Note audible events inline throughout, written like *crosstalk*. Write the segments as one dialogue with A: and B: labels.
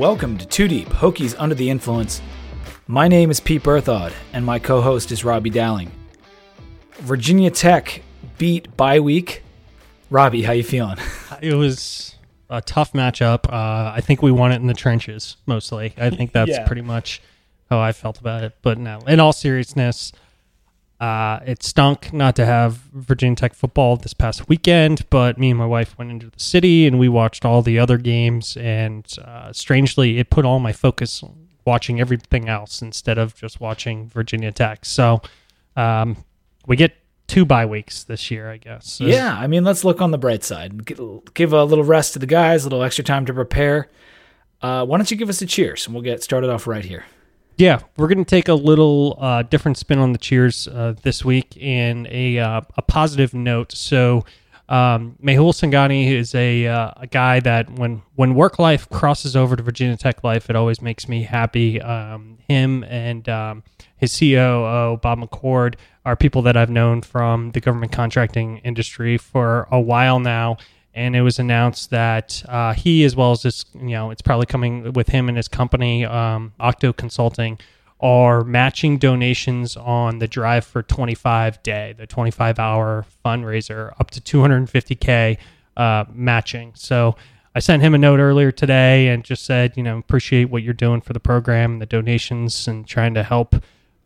A: welcome to Two Deep Hokies Under the Influence. My name is Pete Berthaud, and my co host is Robbie Dowling. Virginia Tech beat bye week. Robbie, how you feeling? *laughs*
B: It was a tough matchup. Uh, I think we won it in the trenches mostly. I think that's
A: Yeah.
B: pretty much how I felt about it. But no, in all seriousness, uh, it stunk not to have Virginia Tech football this past weekend. But me and my wife went into the city and we watched all the other games. And uh, strangely, it put all my focus watching everything else instead of just watching Virginia Tech. So um, we get two bye weeks this year, I guess.
A: Yeah, I mean, let's look on the bright side. Give a little rest to the guys, a little extra time to prepare. Uh, why don't you give us a cheers and we'll get started off right here.
B: Yeah, we're going to take a little uh, different spin on the cheers uh, this week in a uh, a positive note. So, um, Mehul Sanghani is a uh, a guy that when when work life crosses over to Virginia Tech life, it always makes me happy. Um, him and um, his COO Bob McCord are people that I've known from the government contracting industry for a while now and it was announced that uh, he, as well as this, you know, it's probably coming with him and his company, um, Octo Consulting, are matching donations on the Drive for 25 day, the 25 hour fundraiser, up to 250k uh, matching. So I sent him a note earlier today and just said, you know, appreciate what you're doing for the program, the donations, and trying to help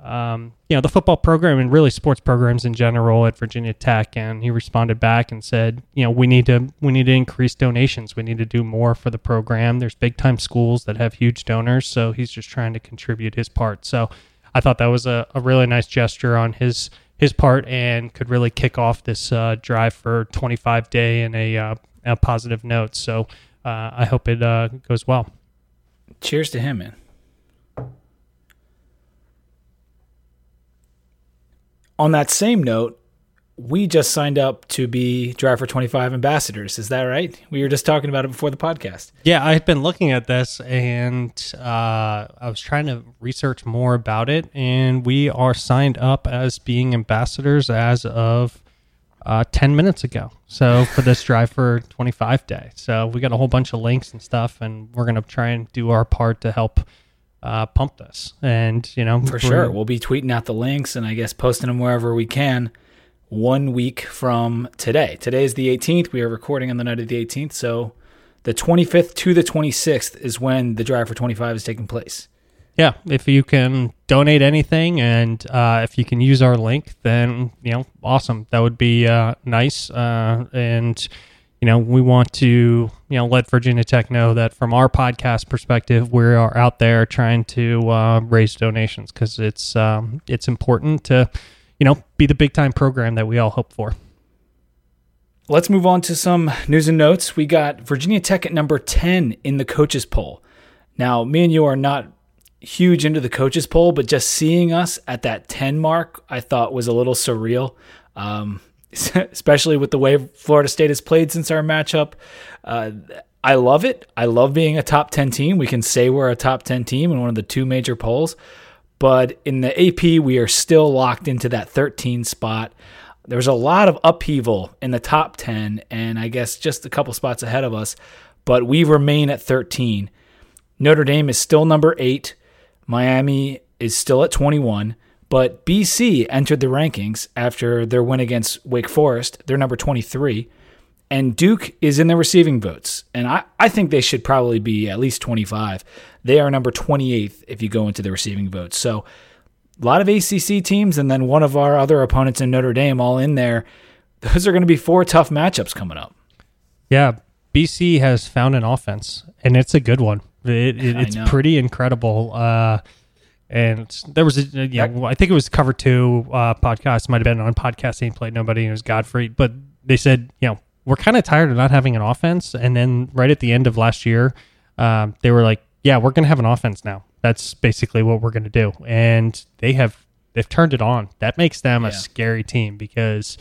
B: um, you know, the football program and really sports programs in general at Virginia Tech. And he responded back and said, you know, we need to we need to increase donations. We need to do more for the program. There's big time schools that have huge donors, so he's just trying to contribute his part. So I thought that was a, a really nice gesture on his his part and could really kick off this uh, drive for 25 day in a, uh, a positive note. So uh, I hope it uh, goes well.
A: Cheers to him, man. On that same note, we just signed up to be Drive for 25 ambassadors. Is that right? We were just talking about it before the podcast.
B: Yeah, I had been looking at this and uh, I was trying to research more about it, and we are signed up as being ambassadors as of uh, 10 minutes ago. So for this Drive for 25 day. So we got a whole bunch of links and stuff, and we're going to try and do our part to help uh, pump this. And, you know,
A: For sure. We'll be tweeting out the links and I guess posting them wherever we can one week from today. Today is the 18th. We are recording on the night of the 18th. So the 25th to the 26th is when the Drive for 25 is taking place.
B: Yeah, if you can donate anything and uh, if you can use our link, then you know, awesome. That would be uh, nice. Uh, and you know, we want to you know let Virginia Tech know that from our podcast perspective, we are out there trying to uh, raise donations because it's um, it's important to you know be the big time program that we all hope for.
A: Let's move on to some news and notes. We got Virginia Tech at number 10 in the coaches poll. Now, me and you are not huge into the coaches poll, but just seeing us at that 10 mark, I thought was a little surreal, um, *laughs* especially with the way Florida State has played since our matchup. Uh, I love it. I love being a top 10 team. We can say we're a top 10 team in one of the two major polls, but in the AP, we are still locked into that 13 spot. There's a lot of upheaval in the top 10, and I guess just a couple spots ahead of us, but we remain at 13. Notre Dame is still number eight. Miami is still at 21, but BC entered the rankings after their win against Wake Forest. They're number 23. And Duke is in the receiving votes. And I, I think they should probably be at least 25. They are number 28th if you go into the receiving votes. So a lot of ACC teams and then one of our other opponents in Notre Dame all in there. Those are going to be four tough matchups coming up.
B: Yeah, BC has found an offense, and it's a good one. It, it, it's pretty incredible. Uh, and there was, a, you know, I think it was cover two uh, podcast might have been on podcast ain't played nobody, and it was Godfrey. But they said, you know, we're kind of tired of not having an offense. And then right at the end of last year, um, they were like, yeah, we're going to have an offense now. That's basically what we're going to do. And they have they've turned it on. That makes them a scary team because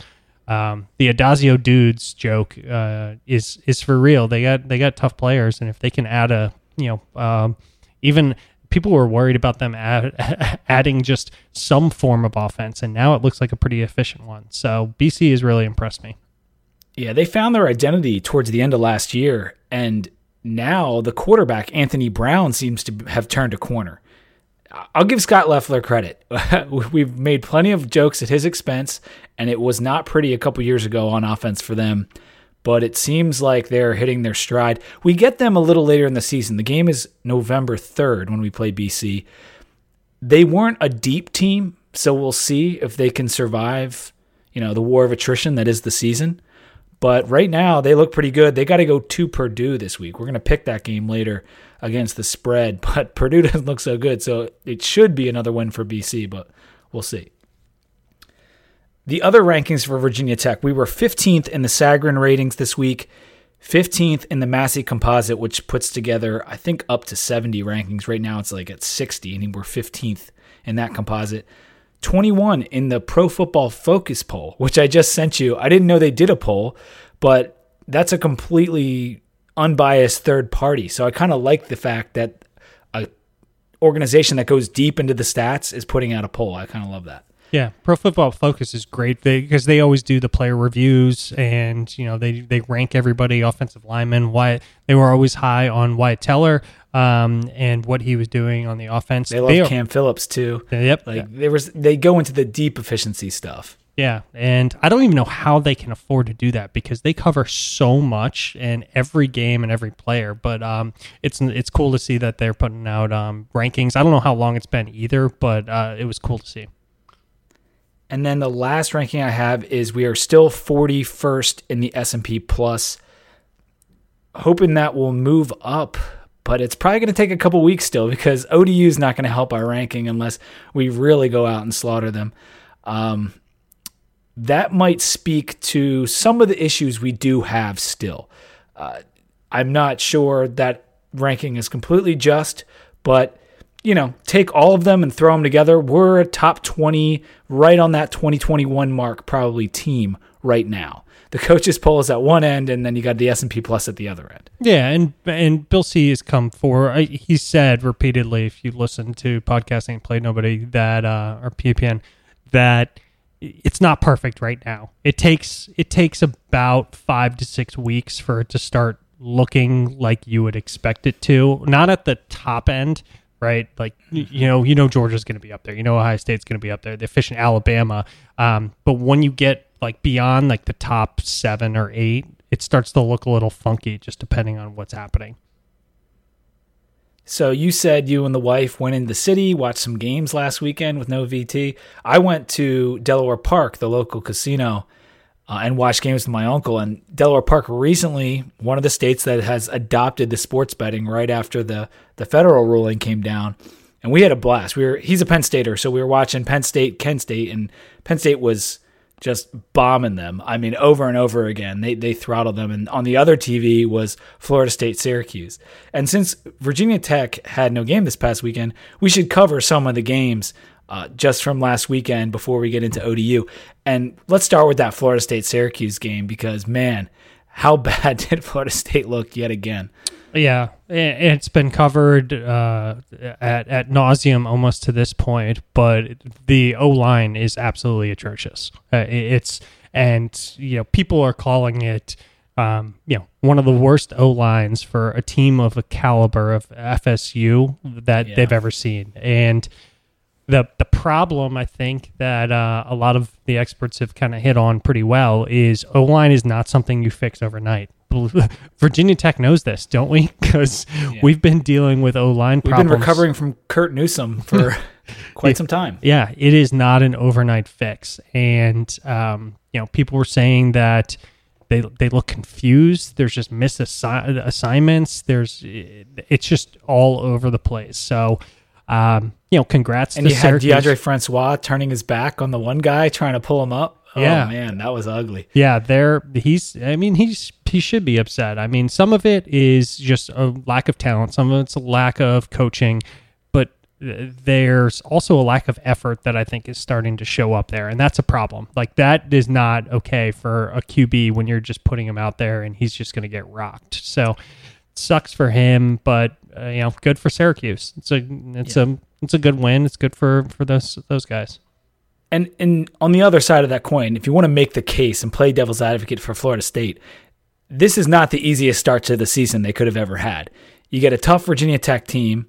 B: um, the Addazio dudes joke uh, is is for real. They got they got tough players, and if they can add a you know um, even people were worried about them add, *laughs* adding just some form of offense, and now it looks like a pretty efficient one. So BC has really impressed me.
A: Yeah, they found their identity towards the end of last year, and now the quarterback Anthony Brown seems to have turned a corner. I'll give Scot Loeffler credit. *laughs* We've made plenty of jokes at his expense, and it was not pretty a couple years ago on offense for them. But it seems like they're hitting their stride. We get them a little later in the season. The game is November 3rd when we play BC. They weren't a deep team, so we'll see if they can survive, you know, the war of attrition that is the season. But right now, they look pretty good. They got to go to Purdue this week. We're going to pick that game later against the spread, *laughs* but Purdue doesn't look so good. So it should be another win for BC, but we'll see. The other rankings for Virginia Tech, we were 15th in the Sagarin ratings this week, 15th in the Massey Composite, which puts together, I think, up to 70 rankings. Right now it's like at 60, and we're 15th in that composite. 21 in the Pro Football Focus poll, which I just sent you. I didn't know they did a poll, but that's a completely unbiased third party. So I kind of like the fact that a organization that goes deep into the stats is putting out a poll. I kind of love that.
B: Yeah, Pro Football Focus is great because they always do the player reviews and you know they they rank everybody offensive lineman. Why they were always high on Wyatt Teller um, and what he was doing on the offense.
A: They love
B: they
A: Cam Phillips too.
B: Yep,
A: like there was they go into the deep efficiency stuff.
B: Yeah, and I don't even know how they can afford to do that because they cover so much in every game and every player. But um, it's it's cool to see that they're putting out um, rankings. I don't know how long it's been either, but uh, it was cool to see.
A: And then the last ranking I have is we are still 41st in the S&P Plus. Hoping that will move up, but it's probably going to take a couple weeks still because ODU is not going to help our ranking unless we really go out and slaughter them. Um, that might speak to some of the issues we do have still. Uh, I'm not sure that ranking is completely just, but you know, take all of them and throw them together, we're a top 20, right on that 2021 mark, probably team right now. The coaches poll is at one end, and then you got the S and P Plus at the other end.
B: Yeah, and and Bill C has come for. He said repeatedly, if you listen to podcasting, play nobody that uh, or PPN, that it's not perfect right now. It takes it takes about five to six weeks for it to start looking like you would expect it to. Not at the top end, right? Like you know, you know Georgia's going to be up there. You know Ohio State's going to be up there. The efficient Alabama. Um, but when you get like beyond like the top seven or eight, it starts to look a little funky, just depending on what's happening.
A: So you said you and the wife went in the city, watched some games last weekend with no VT. I went to Delaware Park, the local casino, uh, and watch games with my uncle. And Delaware Park recently, one of the states that has adopted the sports betting right after the the federal ruling came down, and we had a blast. We were he's a Penn Stater, so we were watching Penn State, Kent State, and Penn State was just bombing them. I mean, over and over again. They they throttled them. And on the other TV was Florida State Syracuse. And since Virginia Tech had no game this past weekend, we should cover some of the games uh, just from last weekend before we get into ODU. And let's start with that Florida State Syracuse game because, man, how *laughs* bad did Florida State look yet again?
B: Yeah, it's been covered uh, at at nauseum almost to this point, but the O line is absolutely atrocious. Uh, it's and you know people are calling it um, you know one of the worst O lines for a team of a caliber of FSU that yeah. they've ever seen, and the the problem I think that uh, a lot of the experts have kind of hit on pretty well is O line is not something you fix overnight. *laughs* Virginia Tech knows this, don't we? *laughs* Because yeah. we've been dealing with O line problems.
A: We've been recovering from Curt Newsome for *laughs* quite some time.
B: Yeah, it is not an overnight fix, and um, you know people were saying that they they look confused. There's just missed assi- assignments. There's it's just all over the place. So um, you know, congrats.
A: And you Syracuse. had Deondre Francois turning his back on the one guy trying to pull him up. Oh,
B: yeah,
A: man, that was ugly.
B: Yeah, there. He's. I mean, he's he should be upset. I mean, some of it is just a lack of talent. Some of it's a lack of coaching, but there's also a lack of effort that I think is starting to show up there, and that's a problem. Like that is not okay for a QB when you're just putting him out there and he's just going to get rocked. So sucks for him, but uh, you know, good for Syracuse. It's a it's yeah. a it's a good win. It's good for for those those guys.
A: And and on the other side of that coin, if you want to make the case and play devil's advocate for Florida State, this is not the easiest start to the season they could have ever had. You get a tough Virginia Tech team.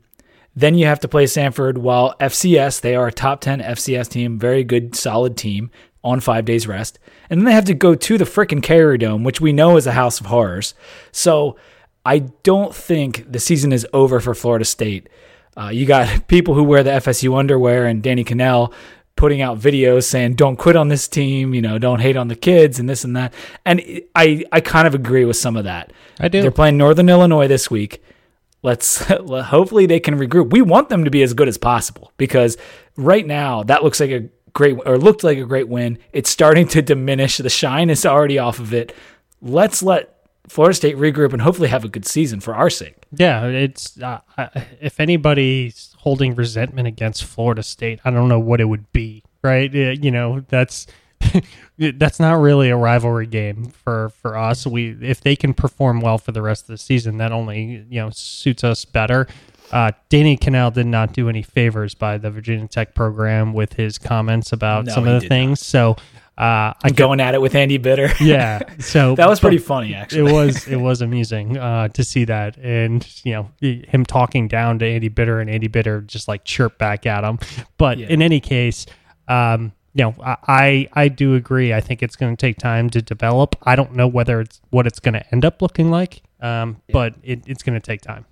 A: Then you have to play Samford. while FCS, they are a top 10 FCS team, very good, solid team on five days rest. And then they have to go to the frickin' Carrier Dome, which we know is a house of horrors. So I don't think the season is over for Florida State. Uh, you got *laughs* people who wear the FSU underwear and Danny Kanell putting out videos saying don't quit on this team, you know, don't hate on the kids and this and that. And I I kind of agree with some of that.
B: I do.
A: They're playing Northern Illinois this week. Let's *laughs* hopefully they can regroup. We want them to be as good as possible because right now that looks like a great or looked like a great win. It's starting to diminish. The shine is already off of it. Let's let Florida State regroup and hopefully have a good season for our sake.
B: Yeah, it's uh, if anybody's holding resentment against Florida State, I don't know what it would be, right? You know, that's *laughs* that's not really a rivalry game for for us. We if they can perform well for the rest of the season, that only you know suits us better. Uh, Danny Kanell did not do any favors by the Virginia Tech program with his comments about
A: No,
B: some of the things. So uh, I
A: Going at it with Andy Bitter. *laughs*
B: yeah. So *laughs*
A: that was pretty funny actually.
B: it was *laughs* it was amusing uh, to see that, and you know him talking down to Andy Bitter, and Andy Bitter just like chirp back at him. But
A: Yeah.
B: in any case, um, you know, I I, do agree. I think it's going to take time to develop. I don't know whether it's what it's going to end up looking like, um, but it, it's going to take time.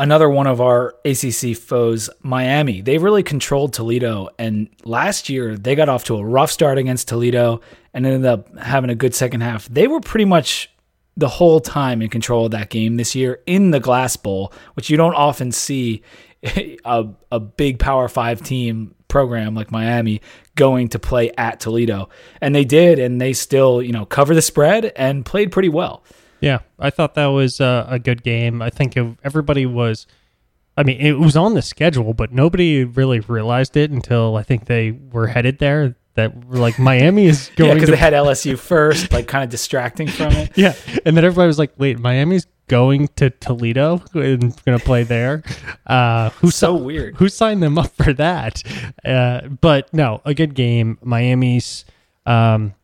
A: Another one of our ACC foes, Miami. They really controlled Toledo, and last year they got off to a rough start against Toledo and ended up having a good second half. They were pretty much the whole time in control of that game this year in the Glass Bowl, which you don't often see *laughs* a, a big Power Five team program like Miami going to play at Toledo, and they did, and they still you know cover the spread and played pretty well.
B: Yeah, I thought that was uh, a good game. I think everybody was. I mean, it was on the schedule, but nobody really realized it until I think they were headed there. That were like *laughs* Miami is
A: Yeah,
B: going
A: because
B: to
A: they had LSU first, like kind of distracting from it. *laughs*
B: Yeah, and then everybody was like, "Wait, Miami's going to Toledo and going to play there? Uh, who
A: So
B: si-
A: weird.
B: Who signed them up for that?" Uh, but no, a good game. Miami's. Um,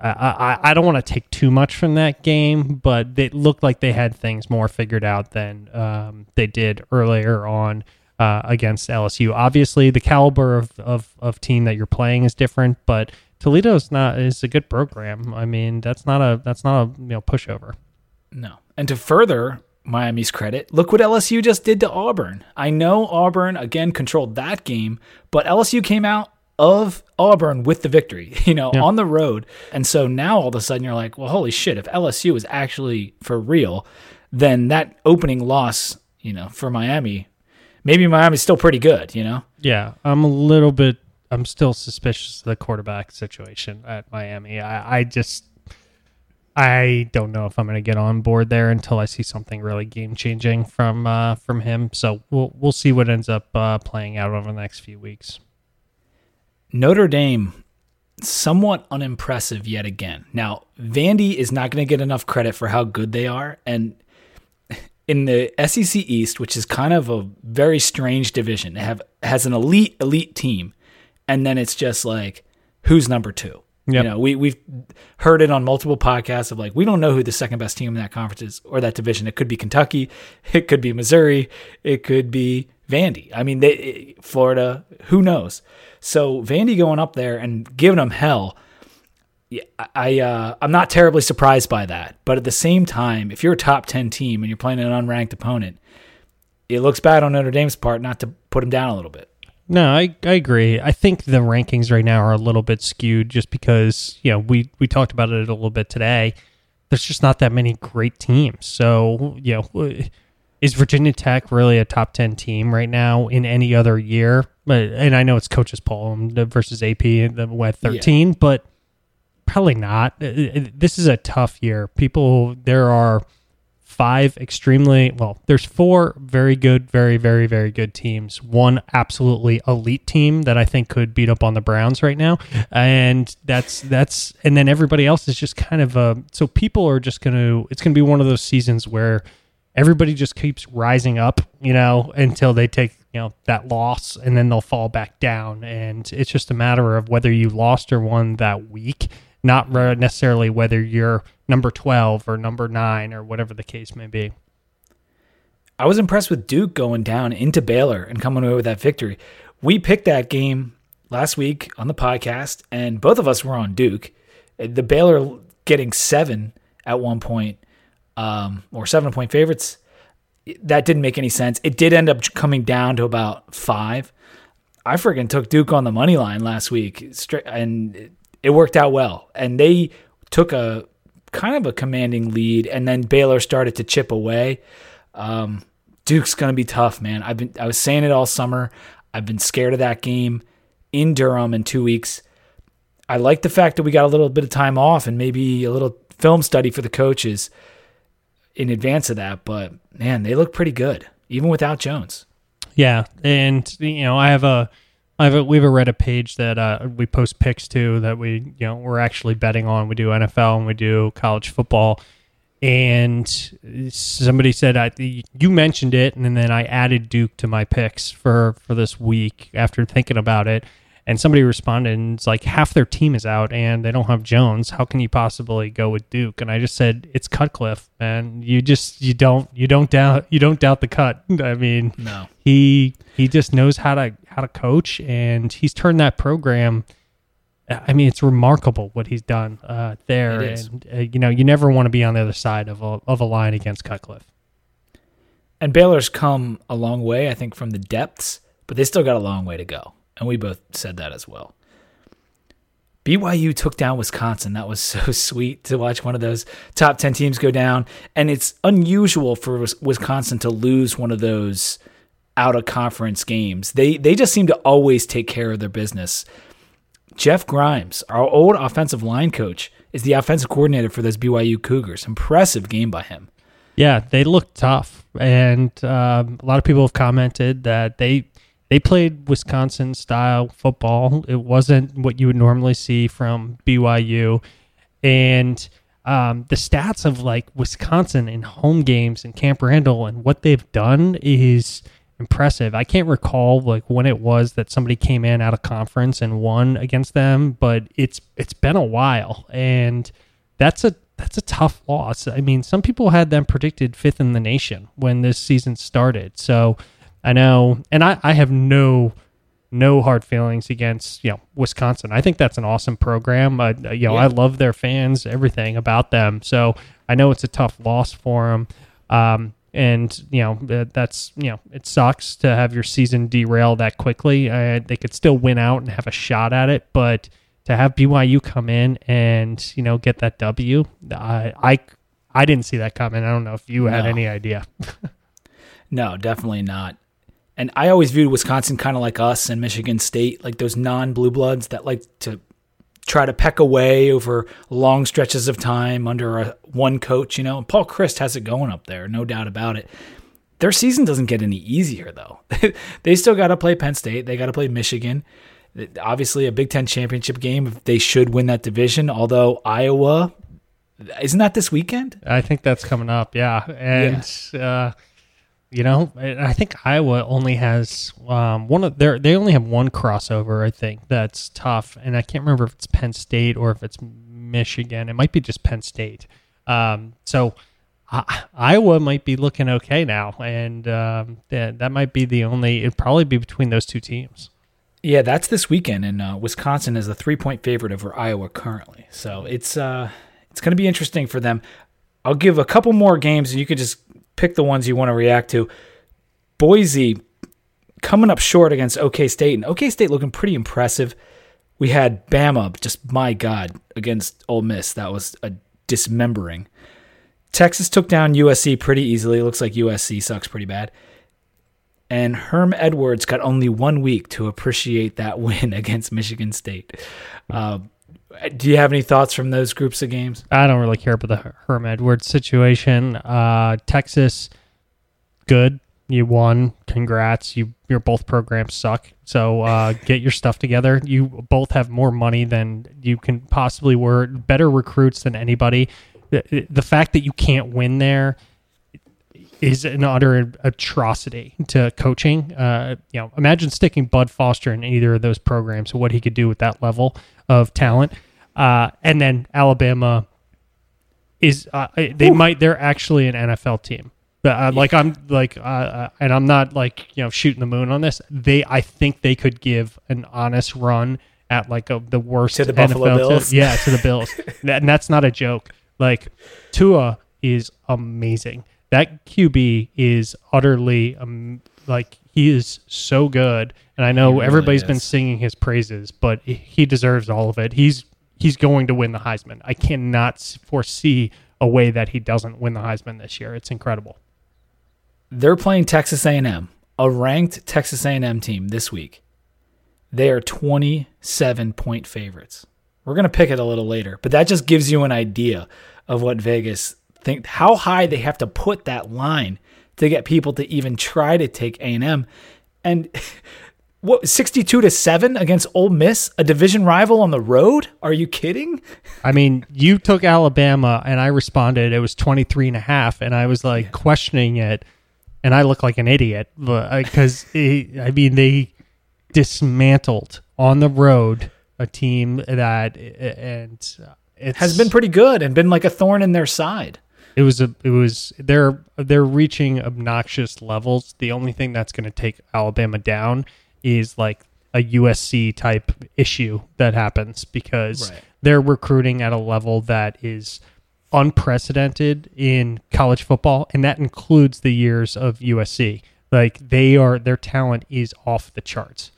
B: I, I, I don't want to take too much from that game, but it looked like they had things more figured out than um, they did earlier on uh, against LSU. Obviously, the caliber of, of, of team that you're playing is different, but Toledo's not is a good program. I mean, that's not a that's not a you know pushover.
A: No. And to further Miami's credit, look what LSU just did to Auburn. I know Auburn again controlled that game, but LSU came out of Auburn with the victory, *laughs* you know,
B: Yeah.
A: on the road. And so now all of a sudden you're like, well, holy shit, if LSU is actually for real, then that opening loss, you know, for Miami, maybe Miami's still pretty good, you know?
B: Yeah, I'm a little bit. I'm still suspicious of the quarterback situation at Miami. I, I just, I don't know if I'm going to get on board there until I see something really game changing from uh, from him. So we'll we'll see what ends up uh, playing out over the next few weeks.
A: Notre Dame, somewhat unimpressive yet again. Now, Vandy is not going to get enough credit for how good they are. And in the SEC East, which is kind of a very strange division, have has an elite, elite team. And then it's just like, who's number two?
B: Yep.
A: You know, we, we've heard it on multiple podcasts of like, we don't know who the second best team in that conference is or that division. It could be Kentucky, it could be Missouri, it could be Vandy. I mean, they, Florida, who knows? So Vandy going up there and giving them hell. I uh, I'm not terribly surprised by that, but at the same time, if you're a top ten team and you're playing an unranked opponent, it looks bad on Notre Dame's part not to put them down a little bit.
B: No, I, I agree. I think the rankings right now are a little bit skewed just because, you know, we, we talked about it a little bit today. There's just not that many great teams. So, you know, is Virginia Tech really a top 10 team right now in any other year? But, and I know it's coaches poll versus AP the at 13, but probably not. Uh, uh, This is a tough year. People, there are five extremely well there's four very good very very very good teams one absolutely elite team that i think could beat up on the browns right now and that's that's and then everybody else is just kind of uh so people are just gonna it's gonna be one of those seasons where everybody just keeps rising up you know until they take you know that loss and then they'll fall back down and it's just a matter of whether you lost or won that week not necessarily whether you're number 12 or number 9 or whatever the case may be.
A: I was impressed with Duke going down into Baylor and coming away with that victory. We picked that game last week on the podcast, and both of us were on Duke. The Baylor getting seven at one point, um, or seven point favorites, that didn't make any sense. It did end up coming down to about five. I freaking took Duke on the money line last week, and it worked out well. And they took a kind of a commanding lead, and then Baylor started to chip away. Um, Duke's gonna be tough, man. I've been I was saying it all summer. I've been scared of that game in Durham in two weeks. I like the fact that we got a little bit of time off and maybe a little film study for the coaches in advance of that. But man, they look pretty good even without Jones.
B: Yeah, and you know I have a I have a, we have a Reddit page that uh, we post picks to that we you know we're actually betting on. We do NFL and we do college football. And somebody said I, you mentioned it, and then I added Duke to my picks for for this week after thinking about it and somebody responded and it's like half their team is out and they don't have Jones. How can you possibly go with Duke? And I just said it's Cutcliffe, and you just you don't you don't doubt you don't doubt the cut. *laughs* I mean,
A: no,
B: he he just knows how to how to coach, and he's turned that program. I mean, it's remarkable what he's done uh, there, and uh, you know, you never want to be on the other side of a of a line against Cutcliffe.
A: And Baylor's come a long way, I think, from the depths, but they still got a long way to go. And we both said that as well. BYU took down Wisconsin. That was *laughs* so sweet to watch one of those top 10 teams go down. And it's unusual for Wisconsin to lose one of those out of conference games. They they just seem to always take care of their business. Jeff Grimes, our old offensive line coach, is the offensive coordinator for those BYU Cougars. Impressive game by him.
B: Yeah, they look tough, and um, a lot of people have commented that they they played Wisconsin style football. It wasn't what you would normally see from BYU. And um, the stats of like Wisconsin in home games and Camp Randall and what they've done is impressive. I can't recall like when it was that somebody came in out of conference and won against them, but it's it's been a while and that's a that's a tough loss. I mean, some people had them predicted fifth in the nation when this season started. So I know, and I, I have no no hard feelings against you know Wisconsin. I think that's an awesome program. Uh, you know, yeah. I love their fans, everything about them. So I know it's a tough loss for them. Um, and you know that's you know it sucks to have your season derail that quickly. Uh, they could still win out and have a shot at it, but to have BYU come in and you know get that W, I I, I didn't see that coming. I don't know if you no. had any idea. *laughs*
A: no, definitely not. And I always viewed Wisconsin kind of like us and Michigan State, like those non blue bloods that like to try to peck away over long stretches of time under a, one coach, you know. And Paul Chryst has it going up there, no doubt about it. Their season doesn't get any easier though. *laughs* they still got to play Penn State, they got to play Michigan. Obviously, a Big Ten championship game. They should win that division. Although Iowa, isn't that this weekend?
B: I think that's coming up. Yeah, and yeah. Uh, you know, I think Iowa only has um, one of their. They only have one crossover. I think that's tough, and I can't remember if it's Penn State or if it's Michigan. It might be just Penn State. Um, so uh, Iowa might be looking okay now, and um, that, that might be the only. It'd probably be between those two teams.
A: Yeah, that's this weekend, and uh, Wisconsin is a three-point favorite over Iowa currently. So it's uh, it's going to be interesting for them. I'll give a couple more games, and you could just pick the ones you want to react to. Boise coming up short against OK State, and OK State looking pretty impressive. We had Bama, just my God, against Ole Miss. That was a dismembering. Texas took down USC pretty easily. Looks like USC sucks pretty bad. And Herm Edwards got only one week to appreciate that *laughs* win against Michigan State. Uh, do you have any thoughts from those groups of games?
B: I don't really care about the Herm Edwards situation. Uh, Texas, good. You won. Congrats. You your both programs suck. So uh, *laughs* get your stuff together. You both have more money than you can possibly were better recruits than anybody. The, the fact that you can't win there is an utter atrocity to coaching. Uh, you know, imagine sticking Bud Foster in either of those programs. What he could do with that level of talent. Uh, and then Alabama is uh, they might they're actually an NFL team. But uh, like I'm like uh, uh, and I'm not like you know shooting the moon on this. They I think they could give an honest run at like a, the worst
A: To the Buffalo
B: NFL
A: Bills?
B: yeah, to the Bills. *laughs* And that's not a joke. Like Tua is amazing. That QB is utterly um, like he is so good, and I know
A: really
B: everybody's been singing his praises, but he deserves all of it. He's he's going to win the Heisman. I cannot foresee a way that he doesn't win the Heisman this year. It's incredible.
A: They're playing Texas A&M, a ranked Texas A&M team this week. They are 27 point favorites. We're going to pick it a little later, but that just gives you an idea of what Vegas think how high they have to put that line to get people to even try to take A&M and *laughs* what 62 to 7 against Ole Miss, a division rival on the road? Are you kidding? *laughs*
B: I mean, you took Alabama and I responded it was 23 and a half and I was like questioning it and I look like an idiot because uh, I mean they dismantled on the road a team that and uh, it's
A: Has been pretty good and been like a thorn in their side.
B: It was a it was they're they're reaching obnoxious levels. The only thing that's going to take Alabama down is like a USC type issue that happens because
A: Right.
B: they're recruiting at a level that is unprecedented in college football and that includes the years of USC. Like they are their talent is off the charts.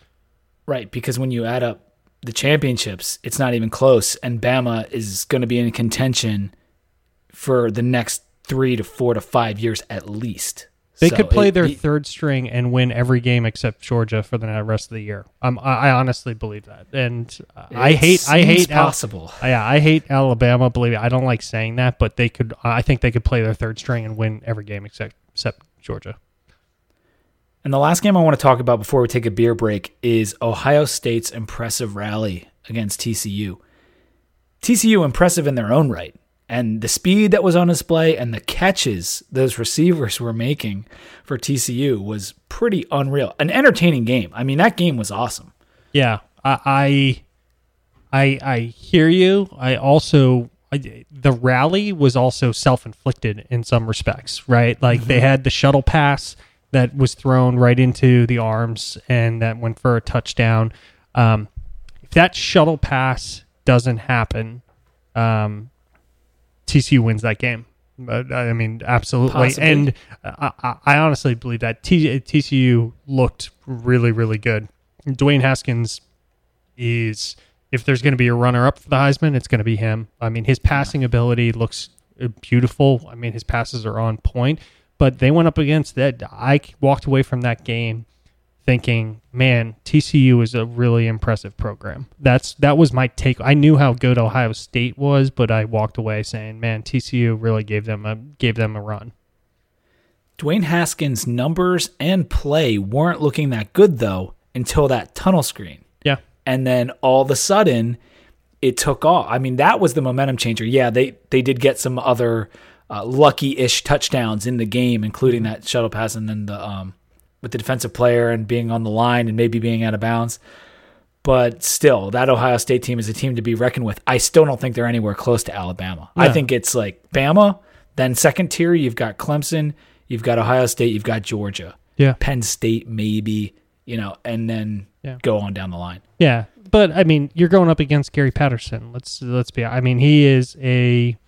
A: Right, because when you add up the championships, it's not even close, and Bama is going to be in contention for the next three to four to five years at least.
B: They
A: So
B: could play
A: it-
B: their
A: it-
B: third string and win every game except Georgia for the rest of the year. Um, I, I honestly believe that, and I hate I hate Al-
A: possible.
B: yeah, I hate Alabama. Believe it, I don't like saying that, but they could. I think they could play their third string and win every game except except Georgia.
A: And the last game I want to talk about before we take a beer break is Ohio State's impressive rally against TCU. TCU impressive in their own right. And the speed that was on display and the catches those receivers were making for TCU was pretty unreal. An entertaining game. I mean, that game was awesome.
B: Yeah, I, I, I, hear you. I also I, the rally was also self inflicted in some respects, right? Like they had the shuttle pass that was thrown right into the arms and that went for a touchdown. Um, if that shuttle pass doesn't happen, um, TCU wins that game. But, I mean, absolutely.
A: Possibly.
B: And I, I, I honestly believe that T, TCU looked really, really good. Dwayne Haskins is, if there's going to be a runner up for the Heisman, it's going to be him. I mean, his passing ability looks uh, beautiful. I mean, his passes are on point. But they went up against that. I walked away from that game thinking, man, TCU is a really impressive program. That's that was my take. I knew how good Ohio State was, but I walked away saying, man, TCU really gave them a gave them a run.
A: Dwayne Haskins' numbers and play weren't looking that good though until that tunnel screen.
B: Yeah.
A: And then all of a sudden it took off. I mean, that was the momentum changer. Yeah, they they did get some other uh, lucky-ish touchdowns in the game, including that shuttle pass and then the um with the defensive player and being on the line and maybe being out of bounds. But still, that Ohio State team is a team to be reckoned with. I still don't think they're anywhere close to Alabama. I think it's like Bama, then second tier, you've got Clemson, you've got Ohio State, you've got Georgia.
B: Yeah.
A: Penn State, maybe, you know, and then
B: Yeah.
A: go on down the line.
B: Yeah, but I mean, you're going up against Gary Patterson. Let's let's be. I mean, he is a,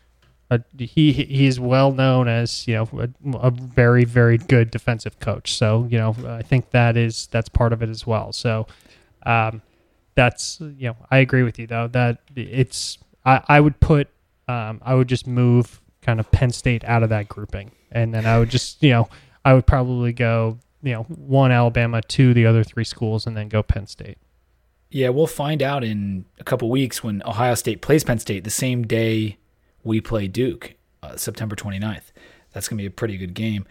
B: a he he is well known as you know a, a very very good defensive coach. So you know, I think that is that's part of it as well. So, um, that's you know, I agree with you though that it's I I would put um I would just move kind of Penn State out of that grouping, and then I would just you know I would probably go you know one Alabama, two the other three schools, and then go Penn State.
A: Yeah, we'll find out in a couple weeks when Ohio State plays Penn State the same day we play Duke, uh, September 29th. That's going to be a pretty good game.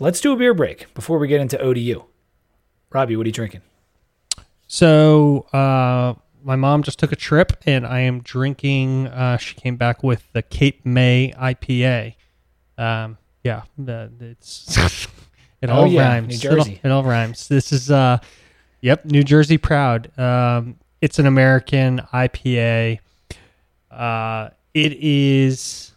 A: Let's do a beer break before we get into ODU. Robbie, what are you drinking?
B: So uh, my mom just took a trip, and I am drinking. Uh, she came back with the Cape May IPA. Um, yeah, the, it's *laughs* it
A: Oh,
B: all
A: yeah,
B: rhymes.
A: New
B: It all- It all, rhymes. This is uh, yep, New Jersey proud. Um, It's an American IPA. Uh, it is.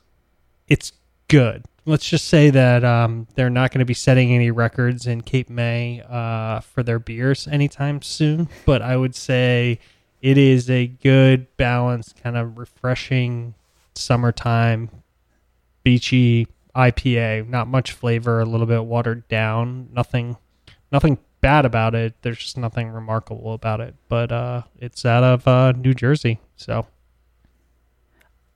B: It's good. Let's just say that um, they're not going to be setting any records in Cape May uh, for their beers anytime soon. But I would say it is a good, balanced, kind of refreshing summertime, beachy IPA. Not much flavor, a little bit watered down. Nothing, nothing bad about it. There's just nothing remarkable about it. But uh, it's out of uh, New Jersey, so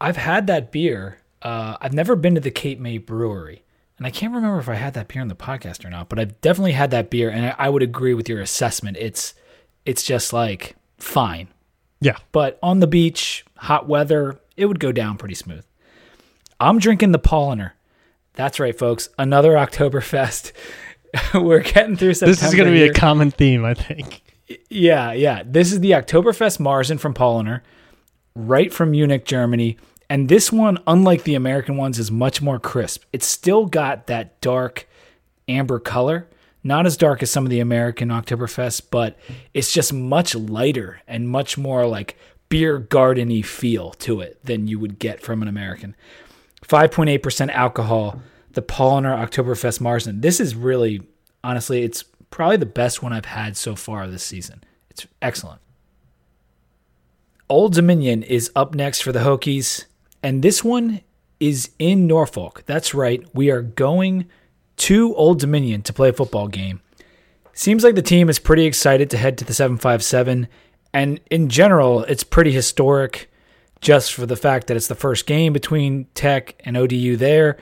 A: I've had that beer. Uh, I've never been to the Cape May Brewery, and I can't remember if I had that beer on the podcast or not. But I've definitely had that beer, and I, I would agree with your assessment. It's it's just like fine,
B: yeah.
A: but on the beach, hot weather, it would go down pretty smooth. I'm drinking the Paulaner. That's right, folks. Another Oktoberfest. *laughs* We're getting through September.
B: This is going to be
A: here.
B: a common theme, I think.
A: Yeah, yeah. This is the Oktoberfest Marzen from Paulaner, right from Munich, Germany. And this one, unlike the American ones, is much more crisp. It's still got that dark amber color, not as dark as some of the American Oktoberfest, but it's just much lighter and much more like beer gardeny feel to it than you would get from an American. 5.8% alcohol, the Paulaner Oktoberfest Marzen. This is really, honestly, it's probably the best one I've had so far this season. It's excellent. Old Dominion is up next for the Hokies, and this one is in Norfolk. That's right. We are going to Old Dominion to play a football game. Seems like the team is pretty excited to head to the 757, and in general, it's pretty historic just for the fact that it's the first game between Tech and ODU there,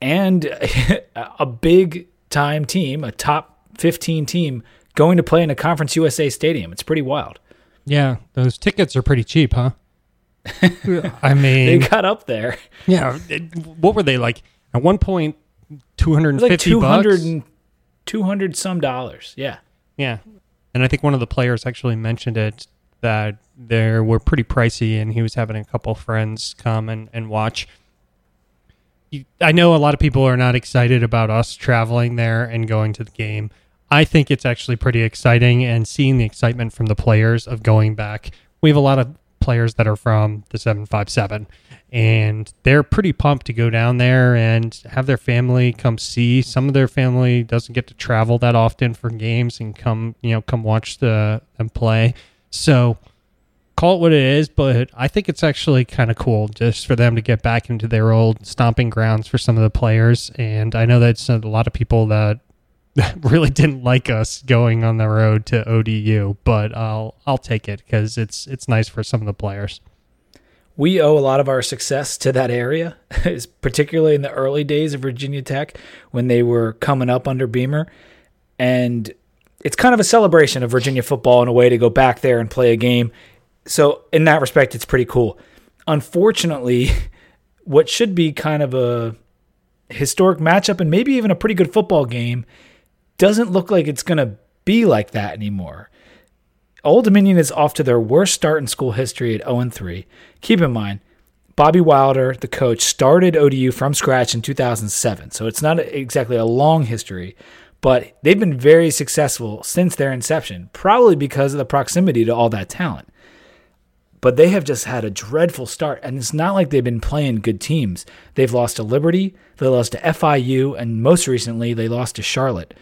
A: and *laughs* a big time team, a top 15 team, going to play in a Conference USA stadium. It's pretty wild.
B: Yeah, those tickets are pretty cheap, huh? I mean, They
A: got up there.
B: yeah. it- What were they like at one point? Two hundred
A: It
B: and
A: was like 200
B: bucks.
A: and 200 some dollars. Yeah.
B: Yeah, and I think one of the players actually mentioned it that they were pretty pricey, and he was having a couple friends come and and watch. You, I know a lot of people are not excited about us traveling there and going to the game. I think it's actually pretty exciting, and seeing the excitement from the players of going back. We have a lot of players that are from the 757 and they're pretty pumped to go down there and have their family come see. Some of their family doesn't get to travel that often for games and come you know come watch the them play. So call it what it is but i think it's actually kind of cool just for them to get back into their old stomping grounds for some of the players. And i know that's a lot of people that *laughs* really didn't like us going on the road to ODU, but I'll I'll take it because it's it's nice for some of the players.
A: We owe a lot of our success to that area, *laughs* particularly in the early days of Virginia Tech when they were coming up under Beamer. And it's kind of a celebration of Virginia football in a way to go back there and play a game. So, in that respect, it's pretty cool. Unfortunately, *laughs* what should be kind of a historic matchup and maybe even a pretty good football game doesn't look like it's going to be like that anymore. Old Dominion is off to their worst start in school history at 0 3. Keep in mind, Bobby Wilder, the coach, started ODU from scratch in 2007, so it's not exactly a long history, but they've been very successful since their inception, probably because of the proximity to all that talent. But they have just had a dreadful start, and it's not like they've been playing good teams. They've lost to Liberty, they lost to FIU, and most recently, they lost to Charlotte.